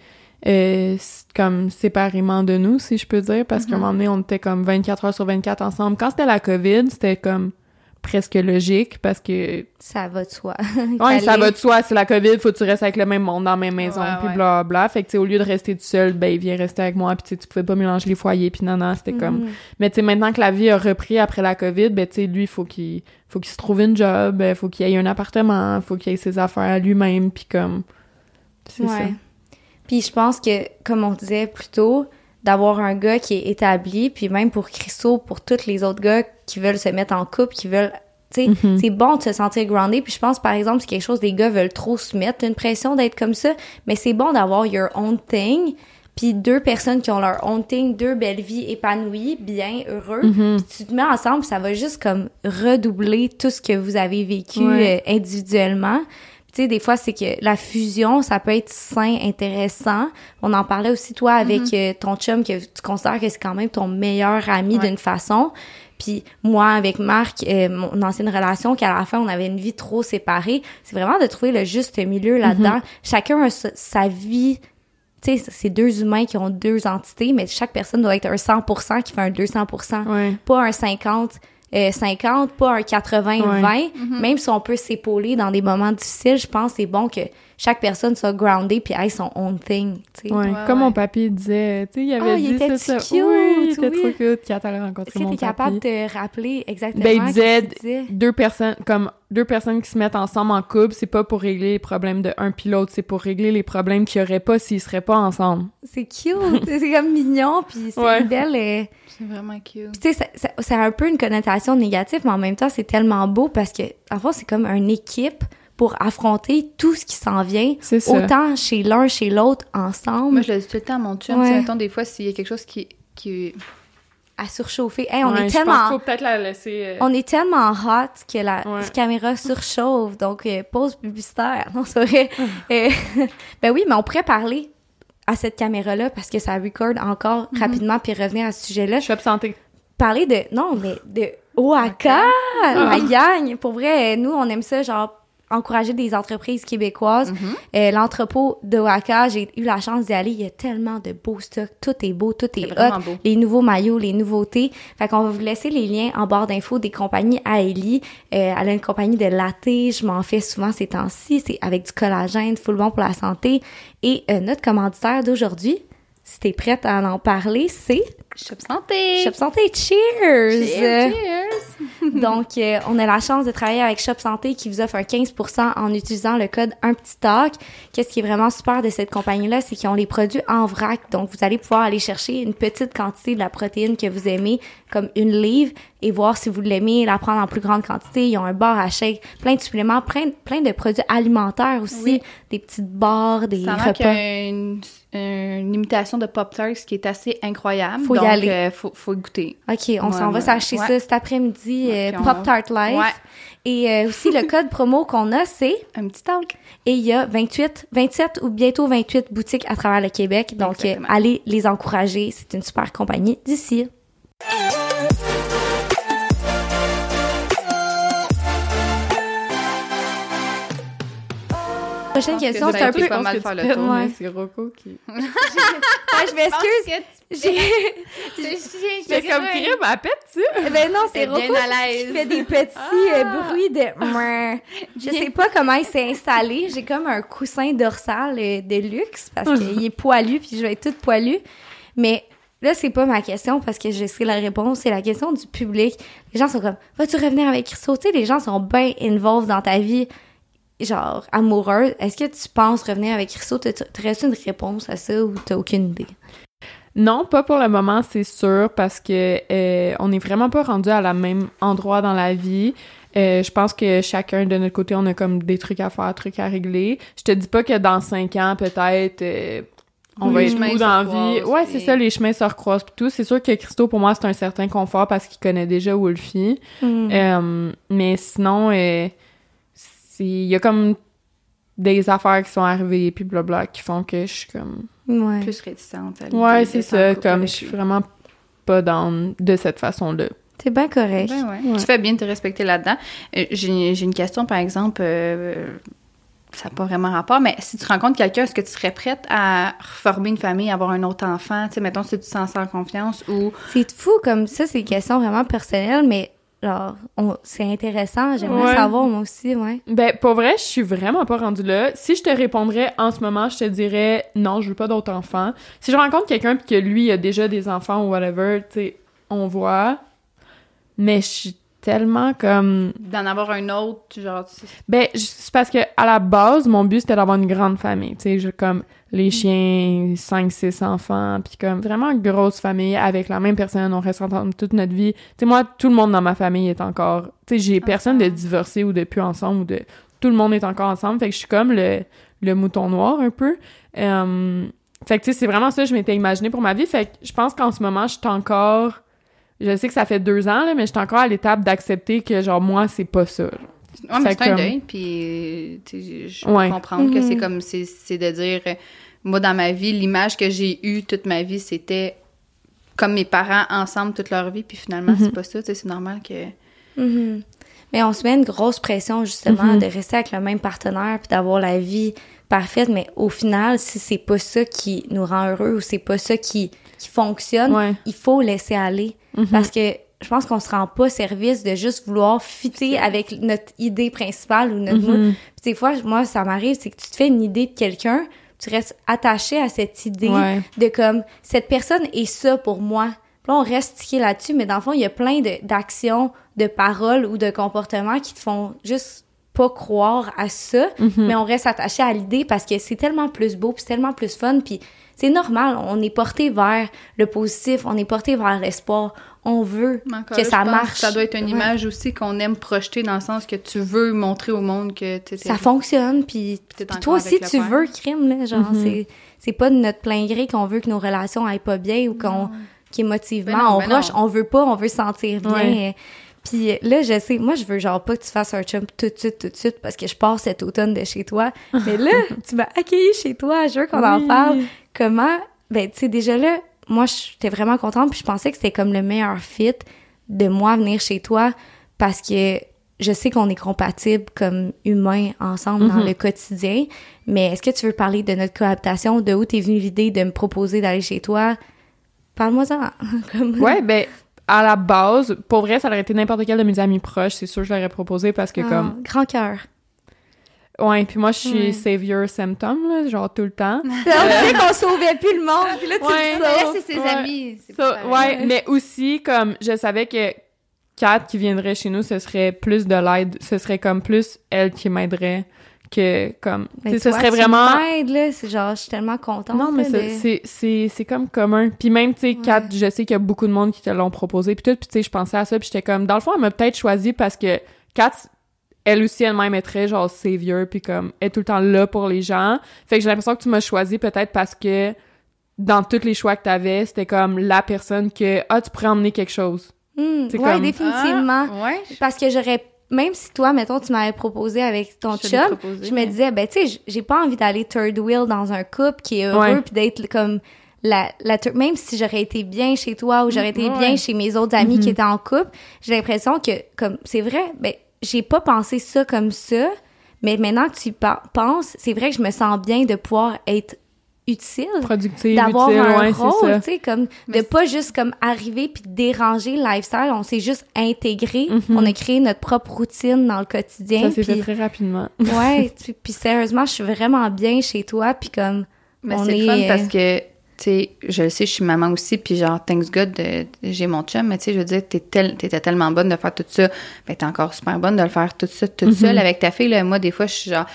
euh, comme séparément de nous, si je peux dire, parce qu'à un Mhm. moment donné, on était comme 24 heures sur 24 ensemble. Quand c'était la COVID, c'était comme presque logique parce que Ça va de soi. ouais, ça va de soi, c'est la COVID, faut que tu restes avec le même monde dans la même maison, Ouais, puis ouais. bla bla. Fait que tu sais, au lieu de rester tout seul, ben il vient rester avec moi, puis tu pouvais pas mélanger les foyers, puis non non, c'était comme Mhm. mais tu sais, maintenant que la vie a repris après la COVID, ben tu sais, lui, faut qu'il faut qu'il se trouve une job, euh, faut qu'il ait un appartement, faut qu'il ait ses affaires à lui-même, puis comme c'est Ouais. ça. Puis je pense que, comme on disait plus tôt, d'avoir un gars qui est établi, puis même pour Christo, pour tous les autres gars qui veulent se mettre en couple, qui veulent... Tu sais, Mhm. c'est bon de se sentir groundé. Puis je pense, par exemple, c'est quelque chose des gars veulent trop se mettre une pression d'être comme ça, mais c'est bon d'avoir your own thing, puis deux personnes qui ont leur own thing, deux belles vies épanouies, bien, heureux, Mhm. puis tu te mets ensemble, ça va juste comme redoubler tout ce que vous avez vécu Ouais. euh, individuellement. Tu sais, des fois, c'est que la fusion, ça peut être sain, intéressant. On en parlait aussi, toi, avec euh, ton chum, que tu considères que c'est quand même ton meilleur ami Ouais. d'une façon. Puis moi, avec Marc, euh, mon ancienne relation, qu'à la fin, on avait une vie trop séparée. C'est vraiment de trouver le juste milieu là-dedans. Chacun a sa, sa vie. Tu sais, c'est deux humains qui ont deux entités, mais chaque personne doit être un 100% qui fait un 200% Ouais. pas un 50 euh, 50, pas un 80 Ouais. 20. Même si on peut s'épauler dans des moments difficiles, je pense que c'est bon que chaque personne soit grounded puis ait son own thing, tu sais. Ouais. Ouais, Comme ouais. mon papy disait, tu sais, il avait il dit était ça, ça. cute, oui, il était oui. trop cute quand elle a Est-ce rencontré que mon t'es capable de te rappeler exactement Ben, il disait- qu'il disait? Deux personnes, comme deux personnes qui se mettent ensemble en couple, c'est pas pour régler les problèmes de un puis l'autre, c'est pour régler les problèmes qu'il y aurait pas s'ils seraient pas ensemble. C'est cute, c'est comme mignon puis c'est Ouais. belle euh, C'est vraiment cute. Tu sais, a un peu une connotation négative, mais en même temps, c'est tellement beau parce que, en fait, c'est comme une équipe pour affronter tout ce qui s'en vient, autant chez l'un, chez l'autre, ensemble. Moi, je le dis tout le temps à mon chum. Ouais. mettons, des fois, s'il y a quelque chose qui. qui... à surchauffer. Hey, on Ouais, est je pense tellement, faut peut-être la laisser. euh, on est tellement hot que la Ouais. caméra surchauffe. Donc, euh, pause publicitaire. Non, c'est vrai. Euh, ben oui, mais on pourrait parler à cette caméra-là parce que ça record encore Mhm. rapidement puis revenir à ce sujet-là. Je suis absentée. Parler de, non, mais de Oaxaca, la gang. Pour vrai, nous, on aime ça, genre, encourager des entreprises québécoises. Mhm. Euh, L'entrepôt d'Oaxaca, j'ai eu la chance d'y aller. Il y a tellement de beaux stocks. Tout est beau, tout est, hot. beau. Les nouveaux maillots, les nouveautés. Fait qu'on va vous laisser les liens en barre d'infos des compagnies à Ellie. Euh, elle a une compagnie de latte. Je m'en fais souvent ces temps-ci. C'est avec du collagène, full bon pour la santé. Et euh, notre commanditaire d'aujourd'hui, si t'es prête à en parler, c'est Shop Santé! Shop Santé. Cheers! Cheers! cheers. Donc, euh, on a la chance de travailler avec Shop Santé qui vous offre un 15% en utilisant le code Un Petit Talk. Qu'est-ce qui est vraiment super de cette compagnie-là, c'est qu'ils ont les produits en vrac. Donc, vous allez pouvoir aller chercher une petite quantité de la protéine que vous aimez, comme une livre, et voir si vous l'aimez, la prendre en plus grande quantité. Ils ont un bar à shake, plein de suppléments, plein, plein de produits alimentaires aussi, Oui. des petites barres, des Ça repas. une, une imitation de Pop-Tarts qui est assez incroyable. Faut y donc, aller. euh, faut, faut goûter. OK, on Ouais, s'en va s'acheter Ouais. ça cet après-midi, Ouais, euh, Pop Tart Life. Ouais. Et euh, aussi, le code promo qu'on a, c'est Un petit talk. Et il y a 28, 27 ou bientôt 28 boutiques à travers le Québec. Donc, euh, allez les encourager. C'est une super compagnie d'ici. Prochaine question, que c'est un peu... pas mal que faire tu le fais, tour, ouais, ouais. C'est Rocco qui. Ah, je m'excuse. J'ai... Mais comme crime, elle pète-tu? Ben non, c'est Rocco à qui fait des petits euh, bruits de... Je sais pas comment il s'est installé. J'ai comme un coussin dorsal euh, de luxe parce qu'il est poilu puis je vais être toute poilue. Mais là, c'est pas ma question parce que je sais la réponse. C'est la question du public. Les gens sont comme, vas-tu revenir avec Christo? Tu sais, les gens sont bien involved dans ta vie, genre amoureuse. Est-ce que tu penses revenir avec Christo? T'aurais-tu une réponse à ça ou t'as aucune idée? Non, pas pour le moment, c'est sûr, parce que euh, on n'est vraiment pas rendu à la même endroit dans la vie. Euh, je pense que chacun de notre côté, on a comme des trucs à faire, trucs à régler. Je te dis pas que dans cinq ans, peut-être, euh, on va être où dans vie. Ouais, c'est ça, les chemins se recroisent pis tout. C'est sûr que Christo, pour moi, c'est un certain confort parce qu'il connaît déjà Wolfie. Hmm. Euh, mais sinon, euh, il y a comme des affaires qui sont arrivées puis blabla qui font que je suis comme Ouais. Plus réticente. à ouais c'est en ça comme je suis vraiment pas dans de cette façon là C'est bien correct. Ben ouais. Ouais. Tu fais bien de te respecter là-dedans. Euh, J'ai j'ai une question, par exemple, euh, ça n'a pas vraiment rapport, mais si tu rencontres quelqu'un, est-ce que tu serais prête à reformer une famille, avoir un autre enfant? Tu sais, mettons, si tu te sens sans confiance ou... C'est fou comme ça, c'est une question vraiment personnelle, mais genre, c'est intéressant. J'aimerais Ouais. savoir moi aussi, ouais. ben pour vrai je suis vraiment pas rendue là si je te répondrais en ce moment je te dirais non je veux pas d'autres enfants si je rencontre quelqu'un puis que lui a déjà des enfants ou whatever tu sais on voit mais je suis tellement comme D'en avoir un autre, genre... tu- Ben, c'est parce que à la base, mon but c'était d'avoir une grande famille, tu sais, je- comme les chiens, 5 6 enfants, puis comme vraiment une grosse famille avec la même personne, on reste ensemble toute notre vie. Tu sais moi, tout le monde dans ma famille est encore, tu sais, j'ai personne de divorcé ou de plus ensemble ou de tout le monde est encore ensemble, fait que je suis comme le le mouton noir un peu. Euh, Fait que, tu sais, c'est vraiment ça que je m'étais imaginé pour ma vie. Fait que je pense qu'en ce moment, je suis encore... Je sais que ça fait deux ans, là, mais je suis encore à l'étape d'accepter que, genre, moi, c'est pas ça. Ouais, mais c'est un deuil, puis je peux Ouais. comprendre que Mhm. c'est comme, c'est c'est de dire, moi, dans ma vie, l'image que j'ai eue toute ma vie, c'était comme mes parents ensemble toute leur vie, puis finalement, Mhm. c'est pas ça, tu sais, c'est normal que... Mhm. Mais on se met une grosse pression, justement, Mhm. de rester avec le même partenaire puis d'avoir la vie parfaite. Mais au final, si c'est pas ça qui nous rend heureux ou c'est pas ça qui, qui fonctionne, Ouais. il faut laisser aller. Mhm. Parce que je pense qu'on se rend pas service de juste vouloir fitter avec notre idée principale ou notre. Mhm. Puis des fois, moi, ça m'arrive, c'est que tu te fais une idée de quelqu'un, tu restes attaché à cette idée Ouais. de comme cette personne est ça pour moi. Puis là, on reste tiqué là-dessus, mais dans le fond, il y a plein d'actions, de, paroles ou de comportements qui te font juste pas croire à ça, Mhm. mais on reste attaché à l'idée parce que c'est tellement plus beau, puis c'est tellement plus fun, puis c'est normal, on est porté vers le positif, on est porté vers l'espoir, on veut encore que là, ça marche. Ça doit être une Ouais. image aussi qu'on aime projeter dans le sens que tu veux montrer au monde que tu ça fonctionne puis toi aussi tu père. veux crime là genre Mhm. c'est c'est pas de notre plein gré qu'on veut que nos relations aillent pas bien ou qu'on qu'émotivement Ben non, on ben non. on veut pas on veut se sentir bien Ouais. Puis là je sais moi je veux genre pas que tu fasses un chum tout de suite tout de suite parce que je pars cet automne de chez toi mais là tu m'as accueilli chez toi je veux qu'on en parle comment ben tu sais déjà là moi j'étais vraiment contente puis je pensais que c'était comme le meilleur fit de moi venir chez toi parce que je sais qu'on est compatibles comme humains ensemble dans Mhm. le quotidien, mais est-ce que tu veux parler de notre cohabitation, de où t'es venue l'idée de me proposer d'aller chez toi? Parle-moi-en. Comme... Ouais, ben, à la base, pour vrai, ça aurait été n'importe quel de mes amis proches, c'est sûr que je l'aurais proposé parce que, Ah, comme, Grand cœur. ouais, puis moi, je suis savior symptom, là, genre tout le temps. On sait qu'on sauvait plus le monde, puis là, tu Ouais. le sauves. c'est ses Ouais. amis. c'est ouais, mais aussi, comme, je savais que Kat qui viendrait chez nous, ce serait plus de l'aide, ce serait comme plus elle qui m'aiderait que, comme, sais, ce serait tu vraiment... là. C'est genre, je suis tellement contente. Non, mais c'est- c'est- c'est c'est comme commun. Puis même, tu sais, Kat, je sais qu'il y a beaucoup de monde qui te l'ont proposé, puis tout, puis tu sais, je pensais à ça, puis j'étais comme, dans le fond, elle m'a peut-être choisi parce que Kat, elle aussi, elle-même est très, genre, savior, puis comme, elle est tout le temps là pour les gens. Fait que j'ai l'impression que tu m'as choisi peut-être parce que dans tous les choix que t'avais, c'était comme la personne que, ah, tu pourrais emmener quelque chose. Hmm, c'est ouais, comme- définitivement. Ah, ouais. Parce que j'aurais, même si toi, mettons, tu m'avais proposé avec ton Je chum, proposé, je me mais- disais, ben, tu sais, j'ai pas envie d'aller third wheel dans un couple qui est heureux, puis d'être comme la, la même si j'aurais été bien chez toi ou j'aurais été Ouais. bien chez mes autres amis Mhm. qui étaient en couple, j'ai l'impression que, comme, c'est vrai, ben, j'ai pas pensé ça comme ça, mais maintenant que tu y penses, c'est vrai que je me sens bien de pouvoir être utile Productive, d'avoir utile, un ouais, rôle, tu sais, comme Mais de pas juste comme arriver puis déranger le lifestyle, on s'est juste intégré, Mhm. on a créé notre propre routine dans le quotidien. Ça s'est fait très rapidement. ouais, puis, puis sérieusement, je suis vraiment bien chez toi puis comme Mais on c'est est le fun euh, parce que, tu sais, je le sais, je suis maman aussi, puis genre, thanks God, euh, j'ai mon chum, mais tu sais, je veux dire, t'es tel- t'étais tellement bonne de faire tout ça, ben t'es encore super bonne de le faire tout ça toute Mhm. seule avec ta fille, là. Moi, des fois, je suis genre,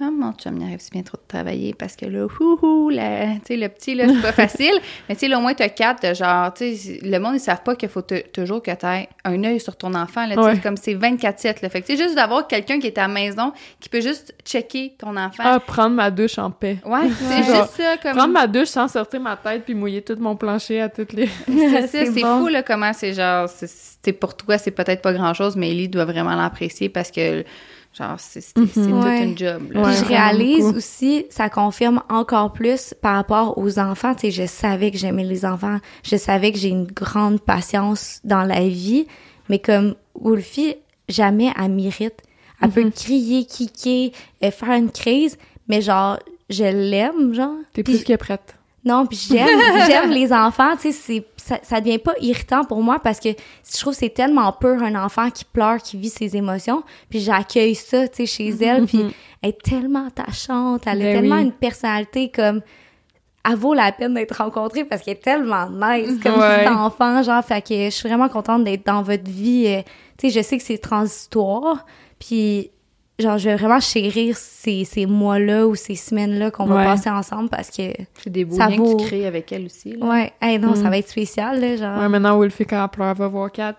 ah, mon chum, il arrive si bien trop de travailler? Parce que là, houhou, la- tu sais, le petit, là, c'est pas facile. Mais tu sais, là, au moins, t'as quatre, de genre, tu sais, le monde, ils savent pas qu'il faut te- toujours que t'aies un œil sur ton enfant, là, Ouais. comme c'est 24-7, là. Fait que, tu sais, juste d'avoir quelqu'un qui est à la maison, qui peut juste checker ton enfant. Ah, prendre ma douche en paix. Ouais, c'est juste ça, comme. Prendre ma douche sans sortir ma tête puis mouiller tout mon plancher à toutes les... C'est ça, C'est bon. fou là comment c'est genre c'est- pour toi c'est peut-être pas grand chose mais Ellie doit vraiment l'apprécier parce que genre c'est c'est c'est Mhm. toute Ouais. une job là. Ouais, je réalise beaucoup. aussi, ça confirme encore plus par rapport aux enfants. Tu sais, je savais que j'aimais les enfants. Je savais que j'ai une grande patience dans la vie. Mais comme Wolfie, jamais elle m'irrite. Elle peut Mhm. crier, kicker, euh, faire une crise. Mais genre, je l'aime, genre. T'es plus que prête. Non, puis j'aime, j'aime les enfants, tu sais, c'est ça, ça devient pas irritant pour moi parce que je trouve que c'est tellement pur un enfant qui pleure, qui vit ses émotions, puis j'accueille ça, tu sais, chez elle, puis elle est tellement attachante, elle a Ben tellement oui. une personnalité comme elle vaut la peine d'être rencontrée parce qu'elle est tellement nice comme Ouais. petit enfant, genre, fait que je suis vraiment contente d'être dans votre vie. euh, tu sais, je sais que c'est transitoire, puis genre, je vais vraiment chérir ces, ces mois-là ou ces semaines-là qu'on va Ouais. passer ensemble parce que, C'est des beaux Ça liens vaut- que tu crées avec elle aussi. Là. ouais, hey, non, ça Mm. va être spécial, là, genre. Ouais, maintenant, Wolfie, quand elle pleure, elle va voir Kat.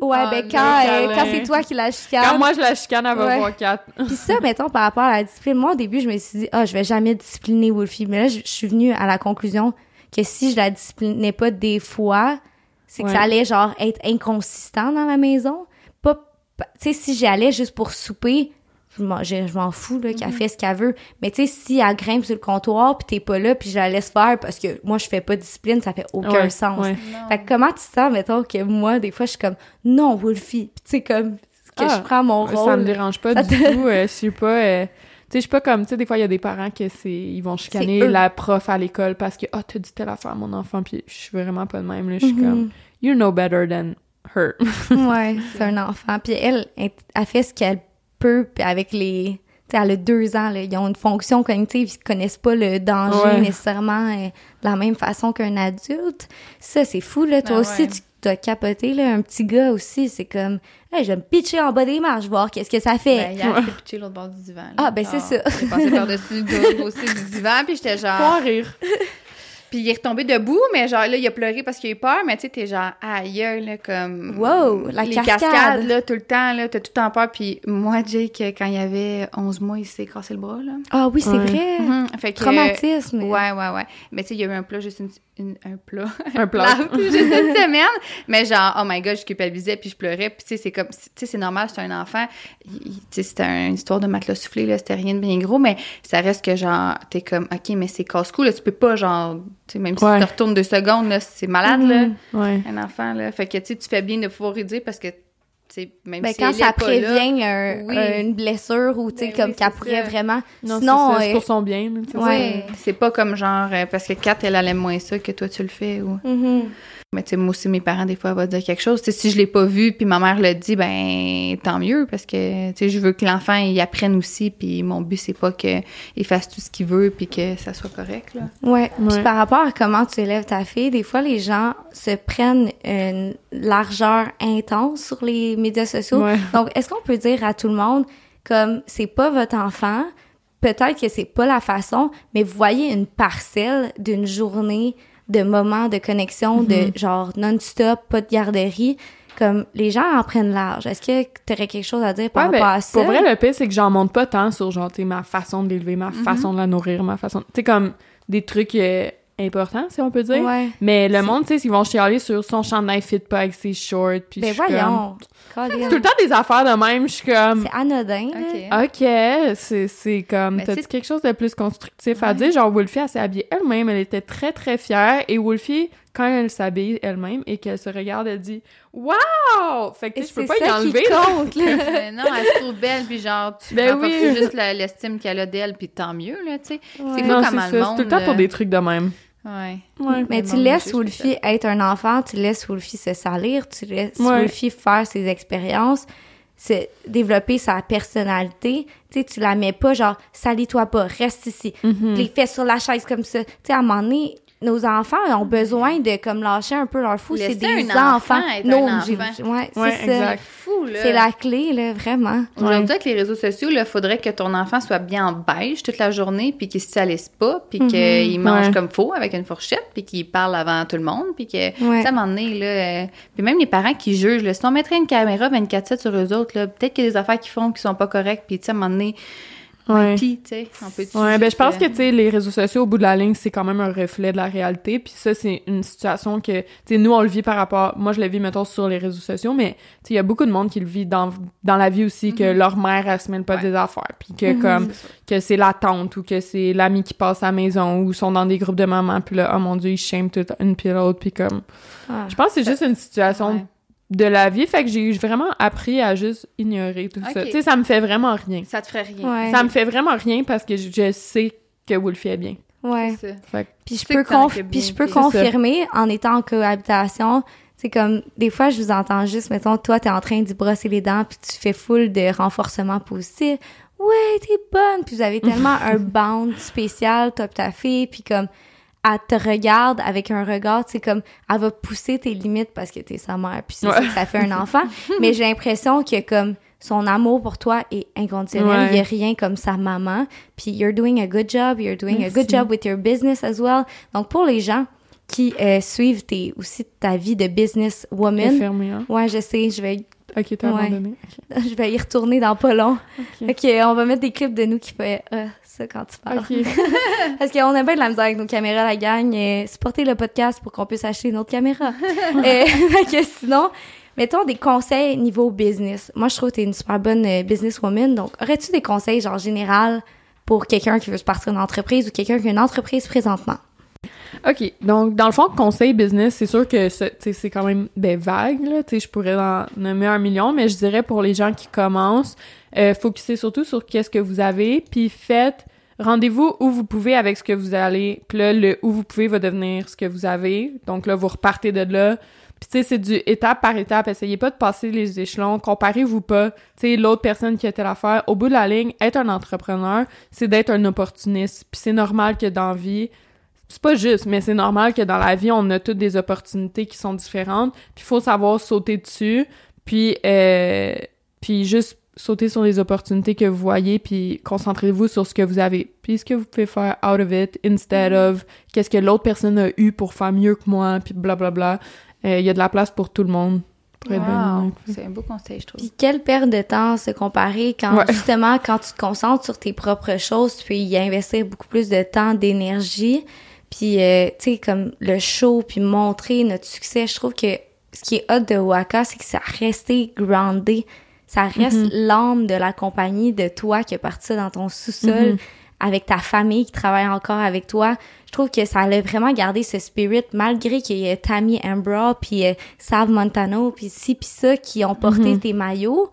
Ouais, Ah, ben le quand, euh, quand c'est toi qui la chicane. Quand moi, je la chicane, elle va Ouais. voir Kat. Puis ça, mettons, par rapport à la discipline, moi, au début, je me suis dit, ah, je vais jamais discipliner Wolfie. Mais là, je, je suis venue à la conclusion que si je la disciplinais pas des fois, c'est que Ouais. ça allait, genre, être inconsistant dans la maison. Pas, pas- tu sais, si j'y allais juste pour souper, je m'en, fous, là, qu'elle fait ce qu'elle veut. Mais tu sais, si elle grimpe sur le comptoir, puis t'es pas là, puis je la laisse faire parce que moi, je fais pas de discipline, ça fait aucun Ouais, sens. ouais. Fait que comment tu te sens, mettons, que moi, des fois, je suis comme, non, Wolfie? Puis tu sais, comme, que Ah, je prends mon rôle. Ça me dérange pas Ça du tout. euh, je suis pas... euh, tu sais, je suis pas comme... Tu sais, des fois, il y a des parents que c'est... Ils vont chicaner la prof à l'école parce que « Ah, t'as dit telle affaire à mon enfant. » Puis je suis vraiment pas de même. Là. Je suis Mhm. comme « You know better than her. ouais, c'est un enfant. Puis elle, elle, elle fait ce qu'elle puis avec les... Tu sais, elle a deux ans, là, ils ont une fonction cognitive, ils connaissent pas le danger Ouais. nécessairement euh, de la même façon qu'un adulte. Ça, c'est fou, là. Toi Ben aussi, ouais. tu dois capoter, là. Un petit gars aussi, c'est comme... Hey, je vais me pitcher en bas des marches, voir qu'est-ce que ça fait. Ben, hier, j'étais pitchée l'autre bord du divan. là. Ah, ben, c'est Genre, ça. J'ai passé par-dessus le dossier du divan, puis j'étais genre... en rire. Puis il est retombé debout, mais genre là, il a pleuré parce qu'il a eu peur, mais tu sais, t'es genre aïe, là, comme. Wow, la les cascade. cascades, là, tout le temps, là, t'as tout le temps peur. Puis moi, Jake, quand il avait 11 mois, il s'est cassé le bras, là. Ah oui, c'est Ouais. vrai. Mhm. Fait que. Traumatisme. Ouais, ouais, ouais. Mais tu sais, il y a eu un plat, juste une. une- un plat. Un plat. Juste une semaine. Mais genre, oh my god, je culpabilisais, puis je pleurais. Puis tu sais, c'est comme. Tu sais, c'est normal, c'est un enfant. Tu sais, c'était une histoire de matelas soufflé, là. C'était rien de bien gros, mais ça reste que genre, t'es comme, ok, mais c'est casse-cou, là. Tu peux pas, genre. Même si tu te retournes deux secondes, là, c'est malade, là. Mhm. Ouais. Un enfant, là. Fait que, tu fais bien de pouvoir dire parce que, tu sais, même Ben, si quand ça là, prévient un- Oui. un- une blessure ou, tu sais, Ben comme oui, qu'elle pourrait vraiment... Non, Sinon, c'est euh, pour son bien. Ouais. C'est pas comme genre euh, parce que Kat elle, elle aime moins ça que toi tu le fais ou Mhm. Mais tu sais moi aussi mes parents des fois vont dire quelque chose, tu sais si je l'ai pas vu puis ma mère le dit ben tant mieux parce que tu sais je veux que l'enfant il apprenne aussi puis mon but c'est pas que il fasse tout ce qu'il veut puis que ça soit correct là. Ouais. Puis par rapport à comment tu élèves ta fille, des fois, les gens se prennent une largeur intense sur les médias sociaux. Ouais. Donc, est-ce qu'on peut dire à tout le monde, comme, c'est pas votre enfant, peut-être que c'est pas la façon, mais vous voyez une parcelle d'une journée de moments de connexion, de genre non-stop, pas de garderie, comme les gens en prennent large. Est-ce que tu aurais quelque chose à dire par Ouais, ben, rapport à ça? Pour vrai, le pire, c'est que j'en monte pas tant sur, genre, ma façon de l'élever, ma façon de la nourrir, ma façon... Tu sais, comme des trucs euh, importants, si on peut dire. Ouais. Mais le monde, tu sais, ils vont chialer sur son chandail fit pas avec ses shorts, puis Ben comme... voyons. C'est tout le temps des affaires de même, je suis comme... C'est anodin, là. OK. OK, c'est c'est comme... T'as-tu c'est- quelque chose de plus constructif à dire? Genre, Wolfie, elle s'est habillée elle-même, elle était très, très fière, et Wolfie, quand elle s'habille elle-même et qu'elle se regarde, elle dit « Wow! » Fait que je peux pas y ça enlever, compte, là. Mais non, elle se trouve belle puis genre tu Ben oui. juste l'estime qu'elle a d'elle puis tant mieux là, tu sais. Ouais. C'est comment ça, le c'est monde tout le temps pour euh, des trucs de même. Ouais. Ouais. Mais Le tu laisses Wolfie être un enfant, tu laisses Wolfie se salir, tu laisses Ouais. Wolfie faire ses expériences, se développer sa personnalité. Tu sais, tu la mets pas genre, salis-toi pas, reste ici, Mhm. les fesses sur la chaise comme ça. Tu sais, à un moment donné, nos enfants ont besoin de comme lâcher un peu leur fou. C'est des un enfants. Non, un enfant. ouais, c'est Ouais, ça. exact. Fou là. C'est la clé, là, vraiment. Aujourd'hui, avec les réseaux sociaux, il faudrait que ton enfant soit bien en beige toute la journée, puis qu'il se salisse pas, puis qu'il mange Ouais. comme faux avec une fourchette, puis qu'il parle avant tout le monde, puis que, Ouais. sais, à un moment donné, là, euh, puis même les parents qui jugent, là, si on mettrait une caméra 24-7 sur eux autres, là, peut-être qu'il y a des affaires qu'ils font qui sont pas correctes, puis tu sais, à un moment donné, Ouais. puis, tu sais, on peut Ouais, ben je pense que tu sais les réseaux sociaux au bout de la ligne, c'est quand même un reflet de la réalité, puis ça c'est une situation que tu sais nous on le vit par rapport moi je le vis mettons sur les réseaux sociaux mais tu sais il y a beaucoup de monde qui le vit dans dans la vie aussi que leur mère elle se mêle pas. Ouais. des affaires, puis que comme que c'est la tante ou que c'est l'ami qui passe à la maison ou sont dans des groupes de mamans puis là oh mon dieu ils shame toute une puis l'autre puis comme Ah. je pense que c'est juste une situation Ouais. De la vie fait que j'ai vraiment appris à juste ignorer tout ça. Tu sais ça me fait vraiment rien. Ça te ferait rien. Ouais. Ça me fait vraiment rien parce que je, je sais que Wolfie est bien. Ouais. Puis je peux, conf- puis je confirmer en étant en cohabitation. C'est comme des fois je vous entends juste mettons toi t'es en train d'y brosser les dents puis tu fais full de renforcement positif. Ouais, t'es bonne. Puis vous avez tellement un bond spécial toi pis ta fille puis comme elle te regarde avec un regard, c'est comme elle va pousser tes limites parce que t'es sa mère puis c'est Ouais. ça que ça fait un enfant. Mais j'ai l'impression que comme son amour pour toi est inconditionnel. Ouais. Il y a rien comme sa maman. Puis you're doing a good job. You're doing a good Merci. job with your business as well. Donc pour les gens qui euh, suivent tes, aussi ta vie de business woman, Infirmière. ouais, je sais, je vais Ok, t'as Ouais. abandonné. Ok. je vais y retourner dans pas long. Ok. Ok, on va mettre des clips de nous qui fait euh, ça quand tu parles. Ok. Parce qu'on a bien de la misère avec nos caméras, la gang. Euh, supportez le podcast pour qu'on puisse acheter une autre caméra. fait que sinon, mettons des conseils niveau business. Moi, je trouve que t'es une super bonne euh, businesswoman. Donc, aurais-tu des conseils, genre, général pour quelqu'un qui veut se partir d'une entreprise ou quelqu'un qui a une entreprise présentement? OK. Donc, dans le fond, conseil business, c'est sûr que c'est quand même ben, vague. Là. Je pourrais en nommer un million, mais je dirais pour les gens qui commencent, euh, surtout sur qu'est-ce que vous avez, puis faites rendez-vous où vous pouvez avec ce que vous allez. Puis là, le où vous pouvez va devenir ce que vous avez. Donc là, vous repartez de là. Puis tu sais, c'est du étape par étape. Essayez pas de passer les échelons. Comparez-vous pas. Tu sais, l'autre personne qui a telle affaire. Au bout de la ligne, être un entrepreneur, c'est d'être un opportuniste. Puis c'est normal que dans vie, c'est pas juste, mais c'est normal que dans la vie, on a toutes des opportunités qui sont différentes. Puis il faut savoir sauter dessus, puis euh, puis juste sauter sur les opportunités que vous voyez, puis concentrez-vous sur ce que vous avez. Puis ce que vous pouvez faire out of it, instead of qu'est-ce que l'autre personne a eu pour faire mieux que moi, puis blablabla. Euh, Il y a de la place pour tout le monde. Pour être bien Wow. C'est un beau conseil, je trouve. Puis quelle perte de temps se comparer quand Ouais. justement quand tu te concentres sur tes propres choses, tu peux y investir beaucoup plus de temps, d'énergie. Puis euh, tu sais comme le show puis montrer notre succès, je trouve que ce qui est hot de Waka, c'est que ça resté groundé. Ça reste l'âme de la compagnie, de toi qui est parti dans ton sous-sol avec ta famille qui travaille encore avec toi. Je trouve que ça a vraiment gardé ce spirit malgré qu'il y a Tammy Ambra puis euh, Sav Montano puis ci puis ça qui ont porté tes maillots.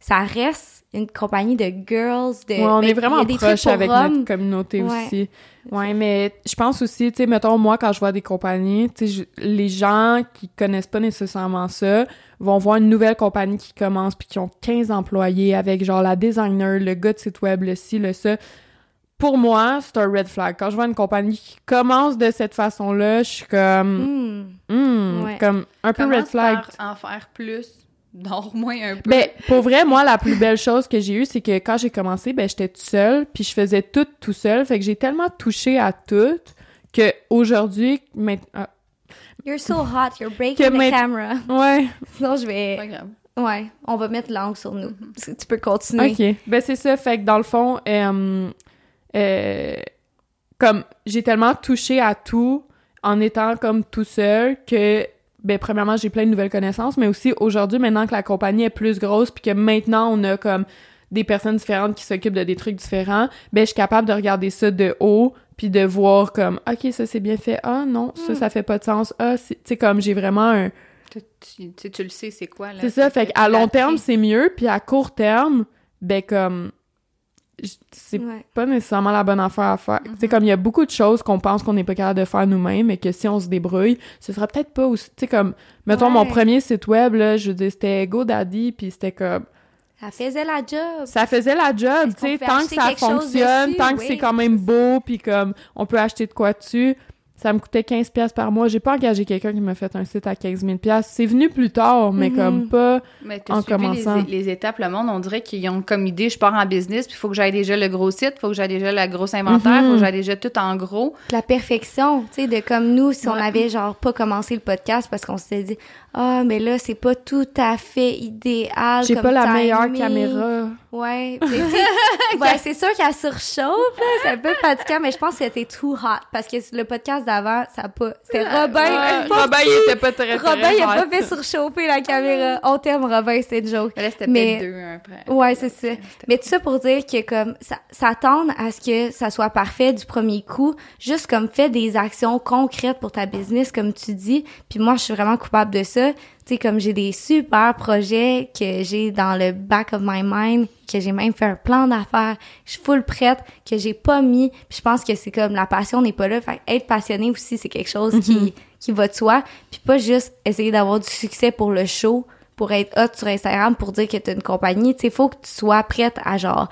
Ça reste une compagnie de girls de Ouais, on ben, est vraiment a des trucs proche pour avec hommes. notre communauté Ouais. aussi. Ouais, mais je pense aussi, tu sais, mettons, moi, quand je vois des compagnies, tu sais, les gens qui connaissent pas nécessairement ça vont voir une nouvelle compagnie qui commence puis qui ont 15 employés avec, genre, la designer, le gars de site web, le ci, le ça. Pour moi, c'est un red flag. Quand je vois une compagnie qui commence de cette façon-là, je suis comme, Hmm. hmm, Ouais. comme un peu red Commence flag. par en faire plus, dors moins un peu. Ben, pour vrai, moi, la plus belle chose que j'ai eue, c'est que quand j'ai commencé, ben, j'étais toute seule, puis je faisais tout tout seul. Fait que j'ai tellement touché à tout que aujourd'hui, maintenant- ah, You're so hot, you're breaking the camera. ouais, Sinon, je pas vais... grave. Ouais, on va mettre l'angle sur nous. Tu peux continuer. ok. Ben, c'est ça. Fait que dans le fond, euh, euh, comme j'ai tellement touché à tout en étant comme tout seul que ben premièrement j'ai plein de nouvelles connaissances mais aussi aujourd'hui maintenant que la compagnie est plus grosse puis que maintenant on a comme des personnes différentes qui s'occupent de des trucs différents ben je suis capable de regarder ça de haut puis de voir comme ok ça c'est bien fait. Ah non ça ça fait pas de sens. Ah c'est- tu sais comme j'ai vraiment un Tu, tu, tu- le sais, c'est quoi, là? c'est ça fait qu'à long terme c'est mieux puis à court terme ben comme c'est Ouais. pas nécessairement la bonne affaire à faire. C'est comme il y a beaucoup de choses qu'on pense qu'on n'est pas capable de faire nous-mêmes et que si on se débrouille, ce sera peut-être pas aussi, tu sais comme mettons mon premier site web là, je veux dire c'était GoDaddy puis c'était comme Ça faisait la job. ça faisait la job, tu sais tant que ça fonctionne, dessus? tant que c'est quand même beau puis comme on peut acheter de quoi dessus. Ça me coûtait 15 pièces par mois. J'ai pas engagé quelqu'un qui m'a fait un site à 15 000 pièces. C'est venu plus tard, mais Mhm. comme pas Mais en suivi commençant. Les, les étapes, le monde, on dirait qu'ils ont comme idée, je pars en business, puis il faut que j'aille déjà le gros site, il faut que j'aille déjà le gros inventaire, il Mhm. faut que j'aille déjà tout en gros. la perfection, tu sais, de comme nous, si on avait genre pas commencé le podcast parce qu'on s'était dit, ah, mais là, c'est pas tout à fait idéal. j'ai pas la meilleure caméra. Ouais. ouais, c'est sûr qu'elle surchauffe, là. C'est un peu fatigant, mais je pense que c'était too hot. Parce que le podcast d'avant, ça a pas. C'était Robin. Ouais, Pas Robin, il était pas très, très Robin, il a hot. pas fait surchauffer la caméra. On t'aime, Robin, c'était une joke. Là, c'était Mais- deux après. Ouais, c'est ça. Mais tout ça pour dire que comme ça s'attendre à ce que ça soit parfait du premier coup, juste comme fais des actions concrètes pour ta business comme tu dis. Puis moi, je suis vraiment coupable de ça. Tu sais comme j'ai des super projets que j'ai dans le back of my mind, que j'ai même fait un plan d'affaires, je suis full prête que j'ai pas mis. Puis je pense que c'est comme la passion n'est pas là. Fait être passionné aussi, c'est quelque chose qui qui va de soi, puis pas juste essayer d'avoir du succès pour le show pour être hot sur Instagram pour dire que t'as une compagnie, tu sais, faut que tu sois prête à genre,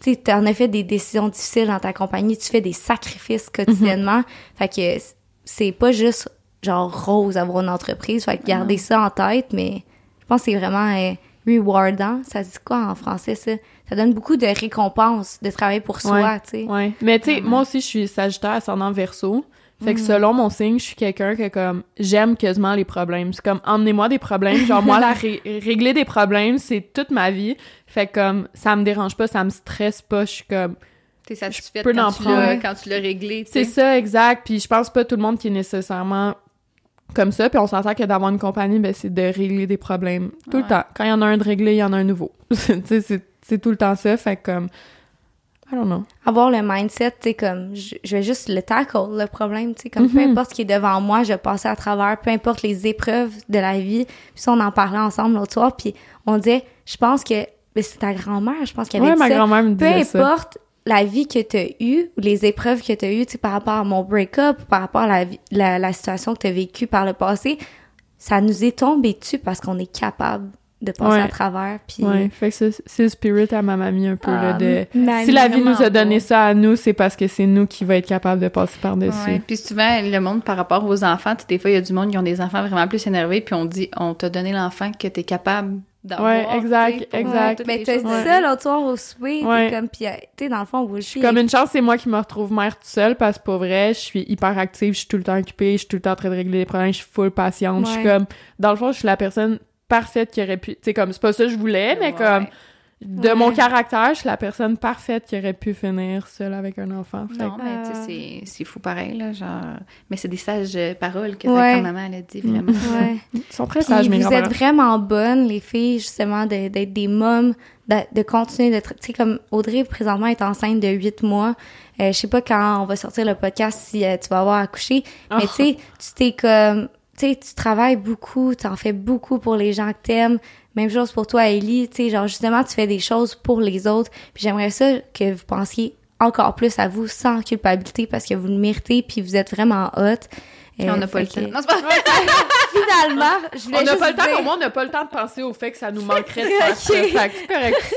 tu sais, t'en as fait des décisions difficiles dans ta compagnie, tu fais des sacrifices quotidiennement, fait que c'est pas juste genre rose avoir une entreprise, fait que garder ça en tête, mais je pense que c'est vraiment euh, rewardant. Ça dit quoi en français, ça? Ça donne beaucoup de récompenses de travailler pour soi, tu sais. Ouais. Mais tu sais, moi aussi, je suis Sagittaire ascendant Verseau. Fait que selon mon signe, je suis quelqu'un que comme j'aime quasiment les problèmes. C'est comme emmenez-moi des problèmes, genre moi la ré- régler des problèmes, c'est toute ma vie. Fait que comme ça me dérange pas, ça me stresse pas, je suis comme T'es satisfaite peux quand en tu, prendre. quand tu l'as réglé, c'est ça exact, puis je pense pas tout le monde qui est nécessairement comme ça, puis on s'entend que d'avoir une compagnie ben c'est de régler des problèmes tout le temps. Quand il y en a un de réglé, il y en a un nouveau. c'est tout le temps ça, fait comme I don't know. Avoir le mindset, tu sais, comme, je, je vais juste le tackle, le problème, tu sais, comme peu Mhm. importe ce qui est devant moi, je vais passer à travers, peu importe les épreuves de la vie. Puis ça, on en parlait ensemble l'autre soir, puis on disait, je pense que, ben, c'est ta grand-mère, je pense qu'elle avait Ouais, dit ma grand-mère me peu disait ça. importe la vie que tu as eue ou les épreuves que tu as eues, tu sais, par rapport à mon break-up, par rapport à la, vie- la, la situation que tu as vécue par le passé, ça nous est tombé dessus parce qu'on est capable de passer Ouais. à travers. Puis, Ouais, fait que c'est c'est le spirit à ma mamie un peu là Ah, de si la vie nous a donné ça à nous, c'est parce que c'est nous qui va être capable de passer par-dessus. Ouais. Puis souvent, le monde par rapport aux enfants, tu sais, des fois, il y a du monde qui ont des enfants vraiment plus énervés, puis on dit, on t'a donné l'enfant que t'es capable d'avoir. Ouais, exact, exact. Mais les t'as choses. dit Ouais. ça l'autre soir au souper, t'es Ouais. comme, pis, euh, tu sais, dans le fond, Wolfie, Je suis comme une chance, c'est moi qui me retrouve mère toute seule parce que pour vrai, je suis hyper active, je suis tout le temps occupée, je suis tout le temps en train de régler des problèmes, je suis full patiente. Je suis comme, dans le fond, je suis la personne parfaite qui aurait pu, tu sais, comme, c'est pas ça que je voulais, mais Ouais. comme, de Ouais. mon caractère, je suis la personne parfaite qui aurait pu finir seule avec un enfant. Fait Non, que- mais tu sais, Euh. c'est- c'est fou pareil, là, genre... Mais c'est des sages euh, paroles que Ouais. ta maman, elle a dit, vraiment. Ouais. Ils sont très Puis sages, mes vous êtes vraiment bonnes, les filles, justement, de- d'être des mômes, de, de continuer d'être... Tu sais, comme Audrey, présentement, est enceinte de 8 mois. Euh, je sais pas quand on va sortir le podcast si euh, tu vas avoir accouché, mais Oh. tu sais, tu t'es comme... Tu sais, tu travailles beaucoup, tu en fais beaucoup pour les gens que t'aimes. Même chose pour toi, Ellie. Tu sais, genre, justement, tu fais des choses pour les autres. Puis j'aimerais ça que vous pensiez encore plus à vous sans culpabilité parce que vous le méritez puis vous êtes vraiment hot. Puis on n'a pas le temps. que- Non, c'est pas vrai. Finalement, je voulais On n'a pas le temps, dire- au moins, on n'a pas le temps de penser au fait que ça nous manquerait de faire ça. C'est correct.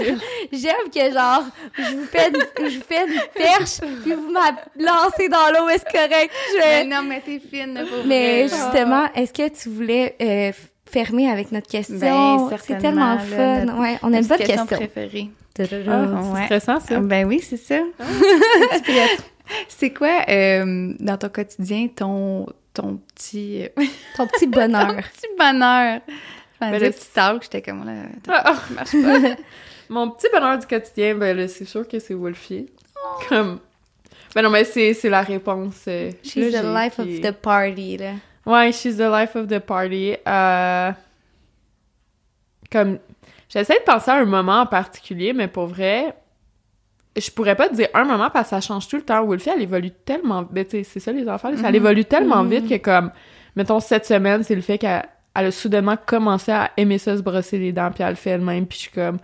J'aime que genre, je vous fais une, je vous fais une perche, puis vous m'avez lancé dans l'eau, est-ce correct? Je Mais non, mais t'es fine, là, pour Mais vrai, justement, est-ce que tu voulais euh, f- fermer avec notre question? Ben, c'est tellement là, fun. notre- Ouais, on a une bonne question. préférée. Ah, c'est Ouais. stressant, ça. Ben oui, c'est ça. c'est quoi, euh, dans ton quotidien, ton, ton petit... euh, Ton petit bonheur. petit bonheur? Je Ben, le petit talk, j'étais comme là, Ah, ça marche pas. Mon petit bonheur du quotidien, ben là, c'est sûr que c'est Wolfie. Comme... Ben non, mais c'est c'est la réponse. euh, She's the life of the party, là. Ouais, she's the life of the party. Euh... Comme... J'essaie de penser à un moment en particulier, mais pour vrai, je pourrais pas te dire un moment parce que ça change tout le temps. Wolfie, elle évolue tellement... Ben, tu sais, c'est ça, les enfants, ça Mhm. évolue tellement Mhm. vite que, comme, mettons, cette semaine, c'est le fait qu'elle elle a soudainement commencé à aimer ça, se brosser les dents, puis elle le fait elle-même, puis je suis comme...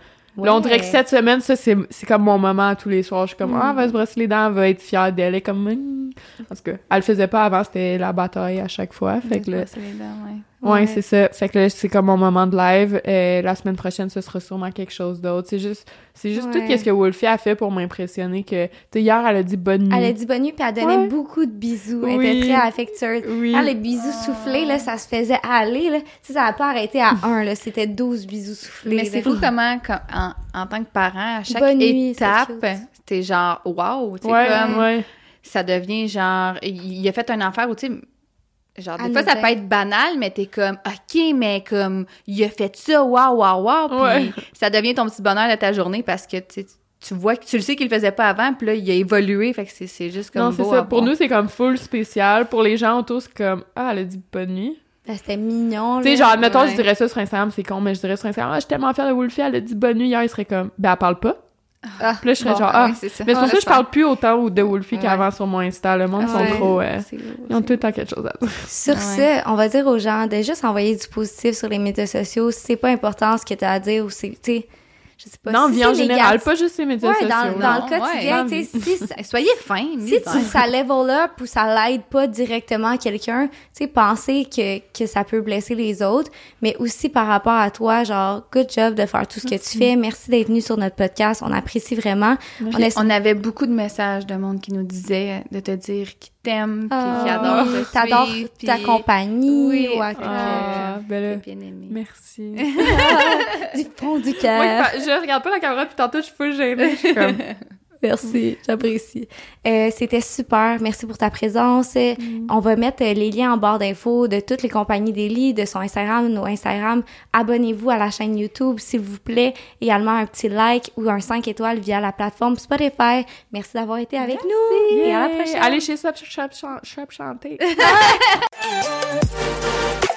Là, on dirait que cette semaine, ça, c'est c'est comme mon moment tous les soirs. Je suis comme, Mm. ah, va se brosser les dents, elle va être fière d'elle. Elle est comme, Mm. en tout cas, elle le faisait pas avant, c'était la bataille à chaque fois. Fait que là, les dents, ouais. Ouais, Ouais. c'est ça. Fait que là, c'est comme mon moment de live. Euh, la semaine prochaine, ce sera sûrement quelque chose d'autre. C'est juste, c'est juste Ouais. tout ce que Wolfie a fait pour m'impressionner que, tu sais, hier, elle a dit bonne nuit. Elle a dit bonne nuit, puis elle donnait Ouais. beaucoup de bisous. Elle Oui. était très affectueuse. Oui. Ah, les bisous soufflés, là, ça se faisait aller, là. Tu sais, ça n'a pas arrêté à un, là. C'était 12 bisous soufflés. Mais c'est fou comment, comme, en, en tant que parent, à chaque Bonne étape, t'es genre, wow, tu comme, ouais. ça devient genre, il il a fait une affaire où, tu sais, genre, des fois, ça peut être banal, mais t'es comme, OK, mais comme, il a fait ça, wow, wow, wow, puis Ouais. ça devient ton petit bonheur de ta journée parce que, tu tu vois que tu le sais qu'il le faisait pas avant, puis là, il a évolué, fait que c'est- c'est juste comme Non, c'est beau ça. à Pour voir. nous, c'est comme full spécial. Pour les gens autour, c'est comme, ah, elle a dit bonne nuit. Ben, C'était mignon, Tu sais, genre, admettons, ouais. je dirais ça sur Instagram, c'est con, mais je dirais sur Instagram, ah, je suis tellement fière de Wolfie, elle a dit bonne nuit hier, il serait comme, ben, elle parle pas. Ah, Puis là, je serais bon, genre, Ah ah. oui, c'est ça. Mais c'est pour Ah, ça que je parle plus autant de Wolfie Ouais. qu'avant sur mon Insta. Le monde Ouais. sont trop. euh, ils ont tout le temps quelque chose à dire. Sur Ouais. ce, on va dire aux gens de juste envoyer du positif sur les médias sociaux. Si c'est pas important ce que tu as à dire ou c'est, tu sais, je sais pas. non, si vie en général, pas juste les médias Ouais, sociaux. dans, dans Non, le quotidien, ouais. tu sais, si, Soyez fin, si tu, ça level up ou ça l'aide pas directement quelqu'un, tu sais, pensez que, que ça peut blesser les autres, mais aussi par rapport à toi, genre, good job de faire tout ce que tu fais. Merci d'être venu sur notre podcast. On apprécie vraiment. On on avait beaucoup de messages de monde qui nous disaient de te dire qu'ils t'aiment, puis Ah, qu'ils adorent oui, t'adores suivre, ta puis- compagnie. Oui, ou à- fait que- Ah, Ah, ben bien aimé. merci. du fond du Moi, cœur. je, je regarde pas la caméra depuis tantôt, je suis full gênée. Je suis comme... Merci, j'apprécie. Euh, C'était super. Merci pour ta présence. Euh, On va mettre euh, les liens en barre d'infos de toutes les compagnies d'Eli, de son Instagram, nos Instagram. Abonnez-vous à la chaîne YouTube, s'il vous plaît. Également un petit like ou un 5 étoiles via la plateforme Spotify. Merci d'avoir été avec nous. Et à la prochaine. Allez chez Shop Shop Shop Shop chanter.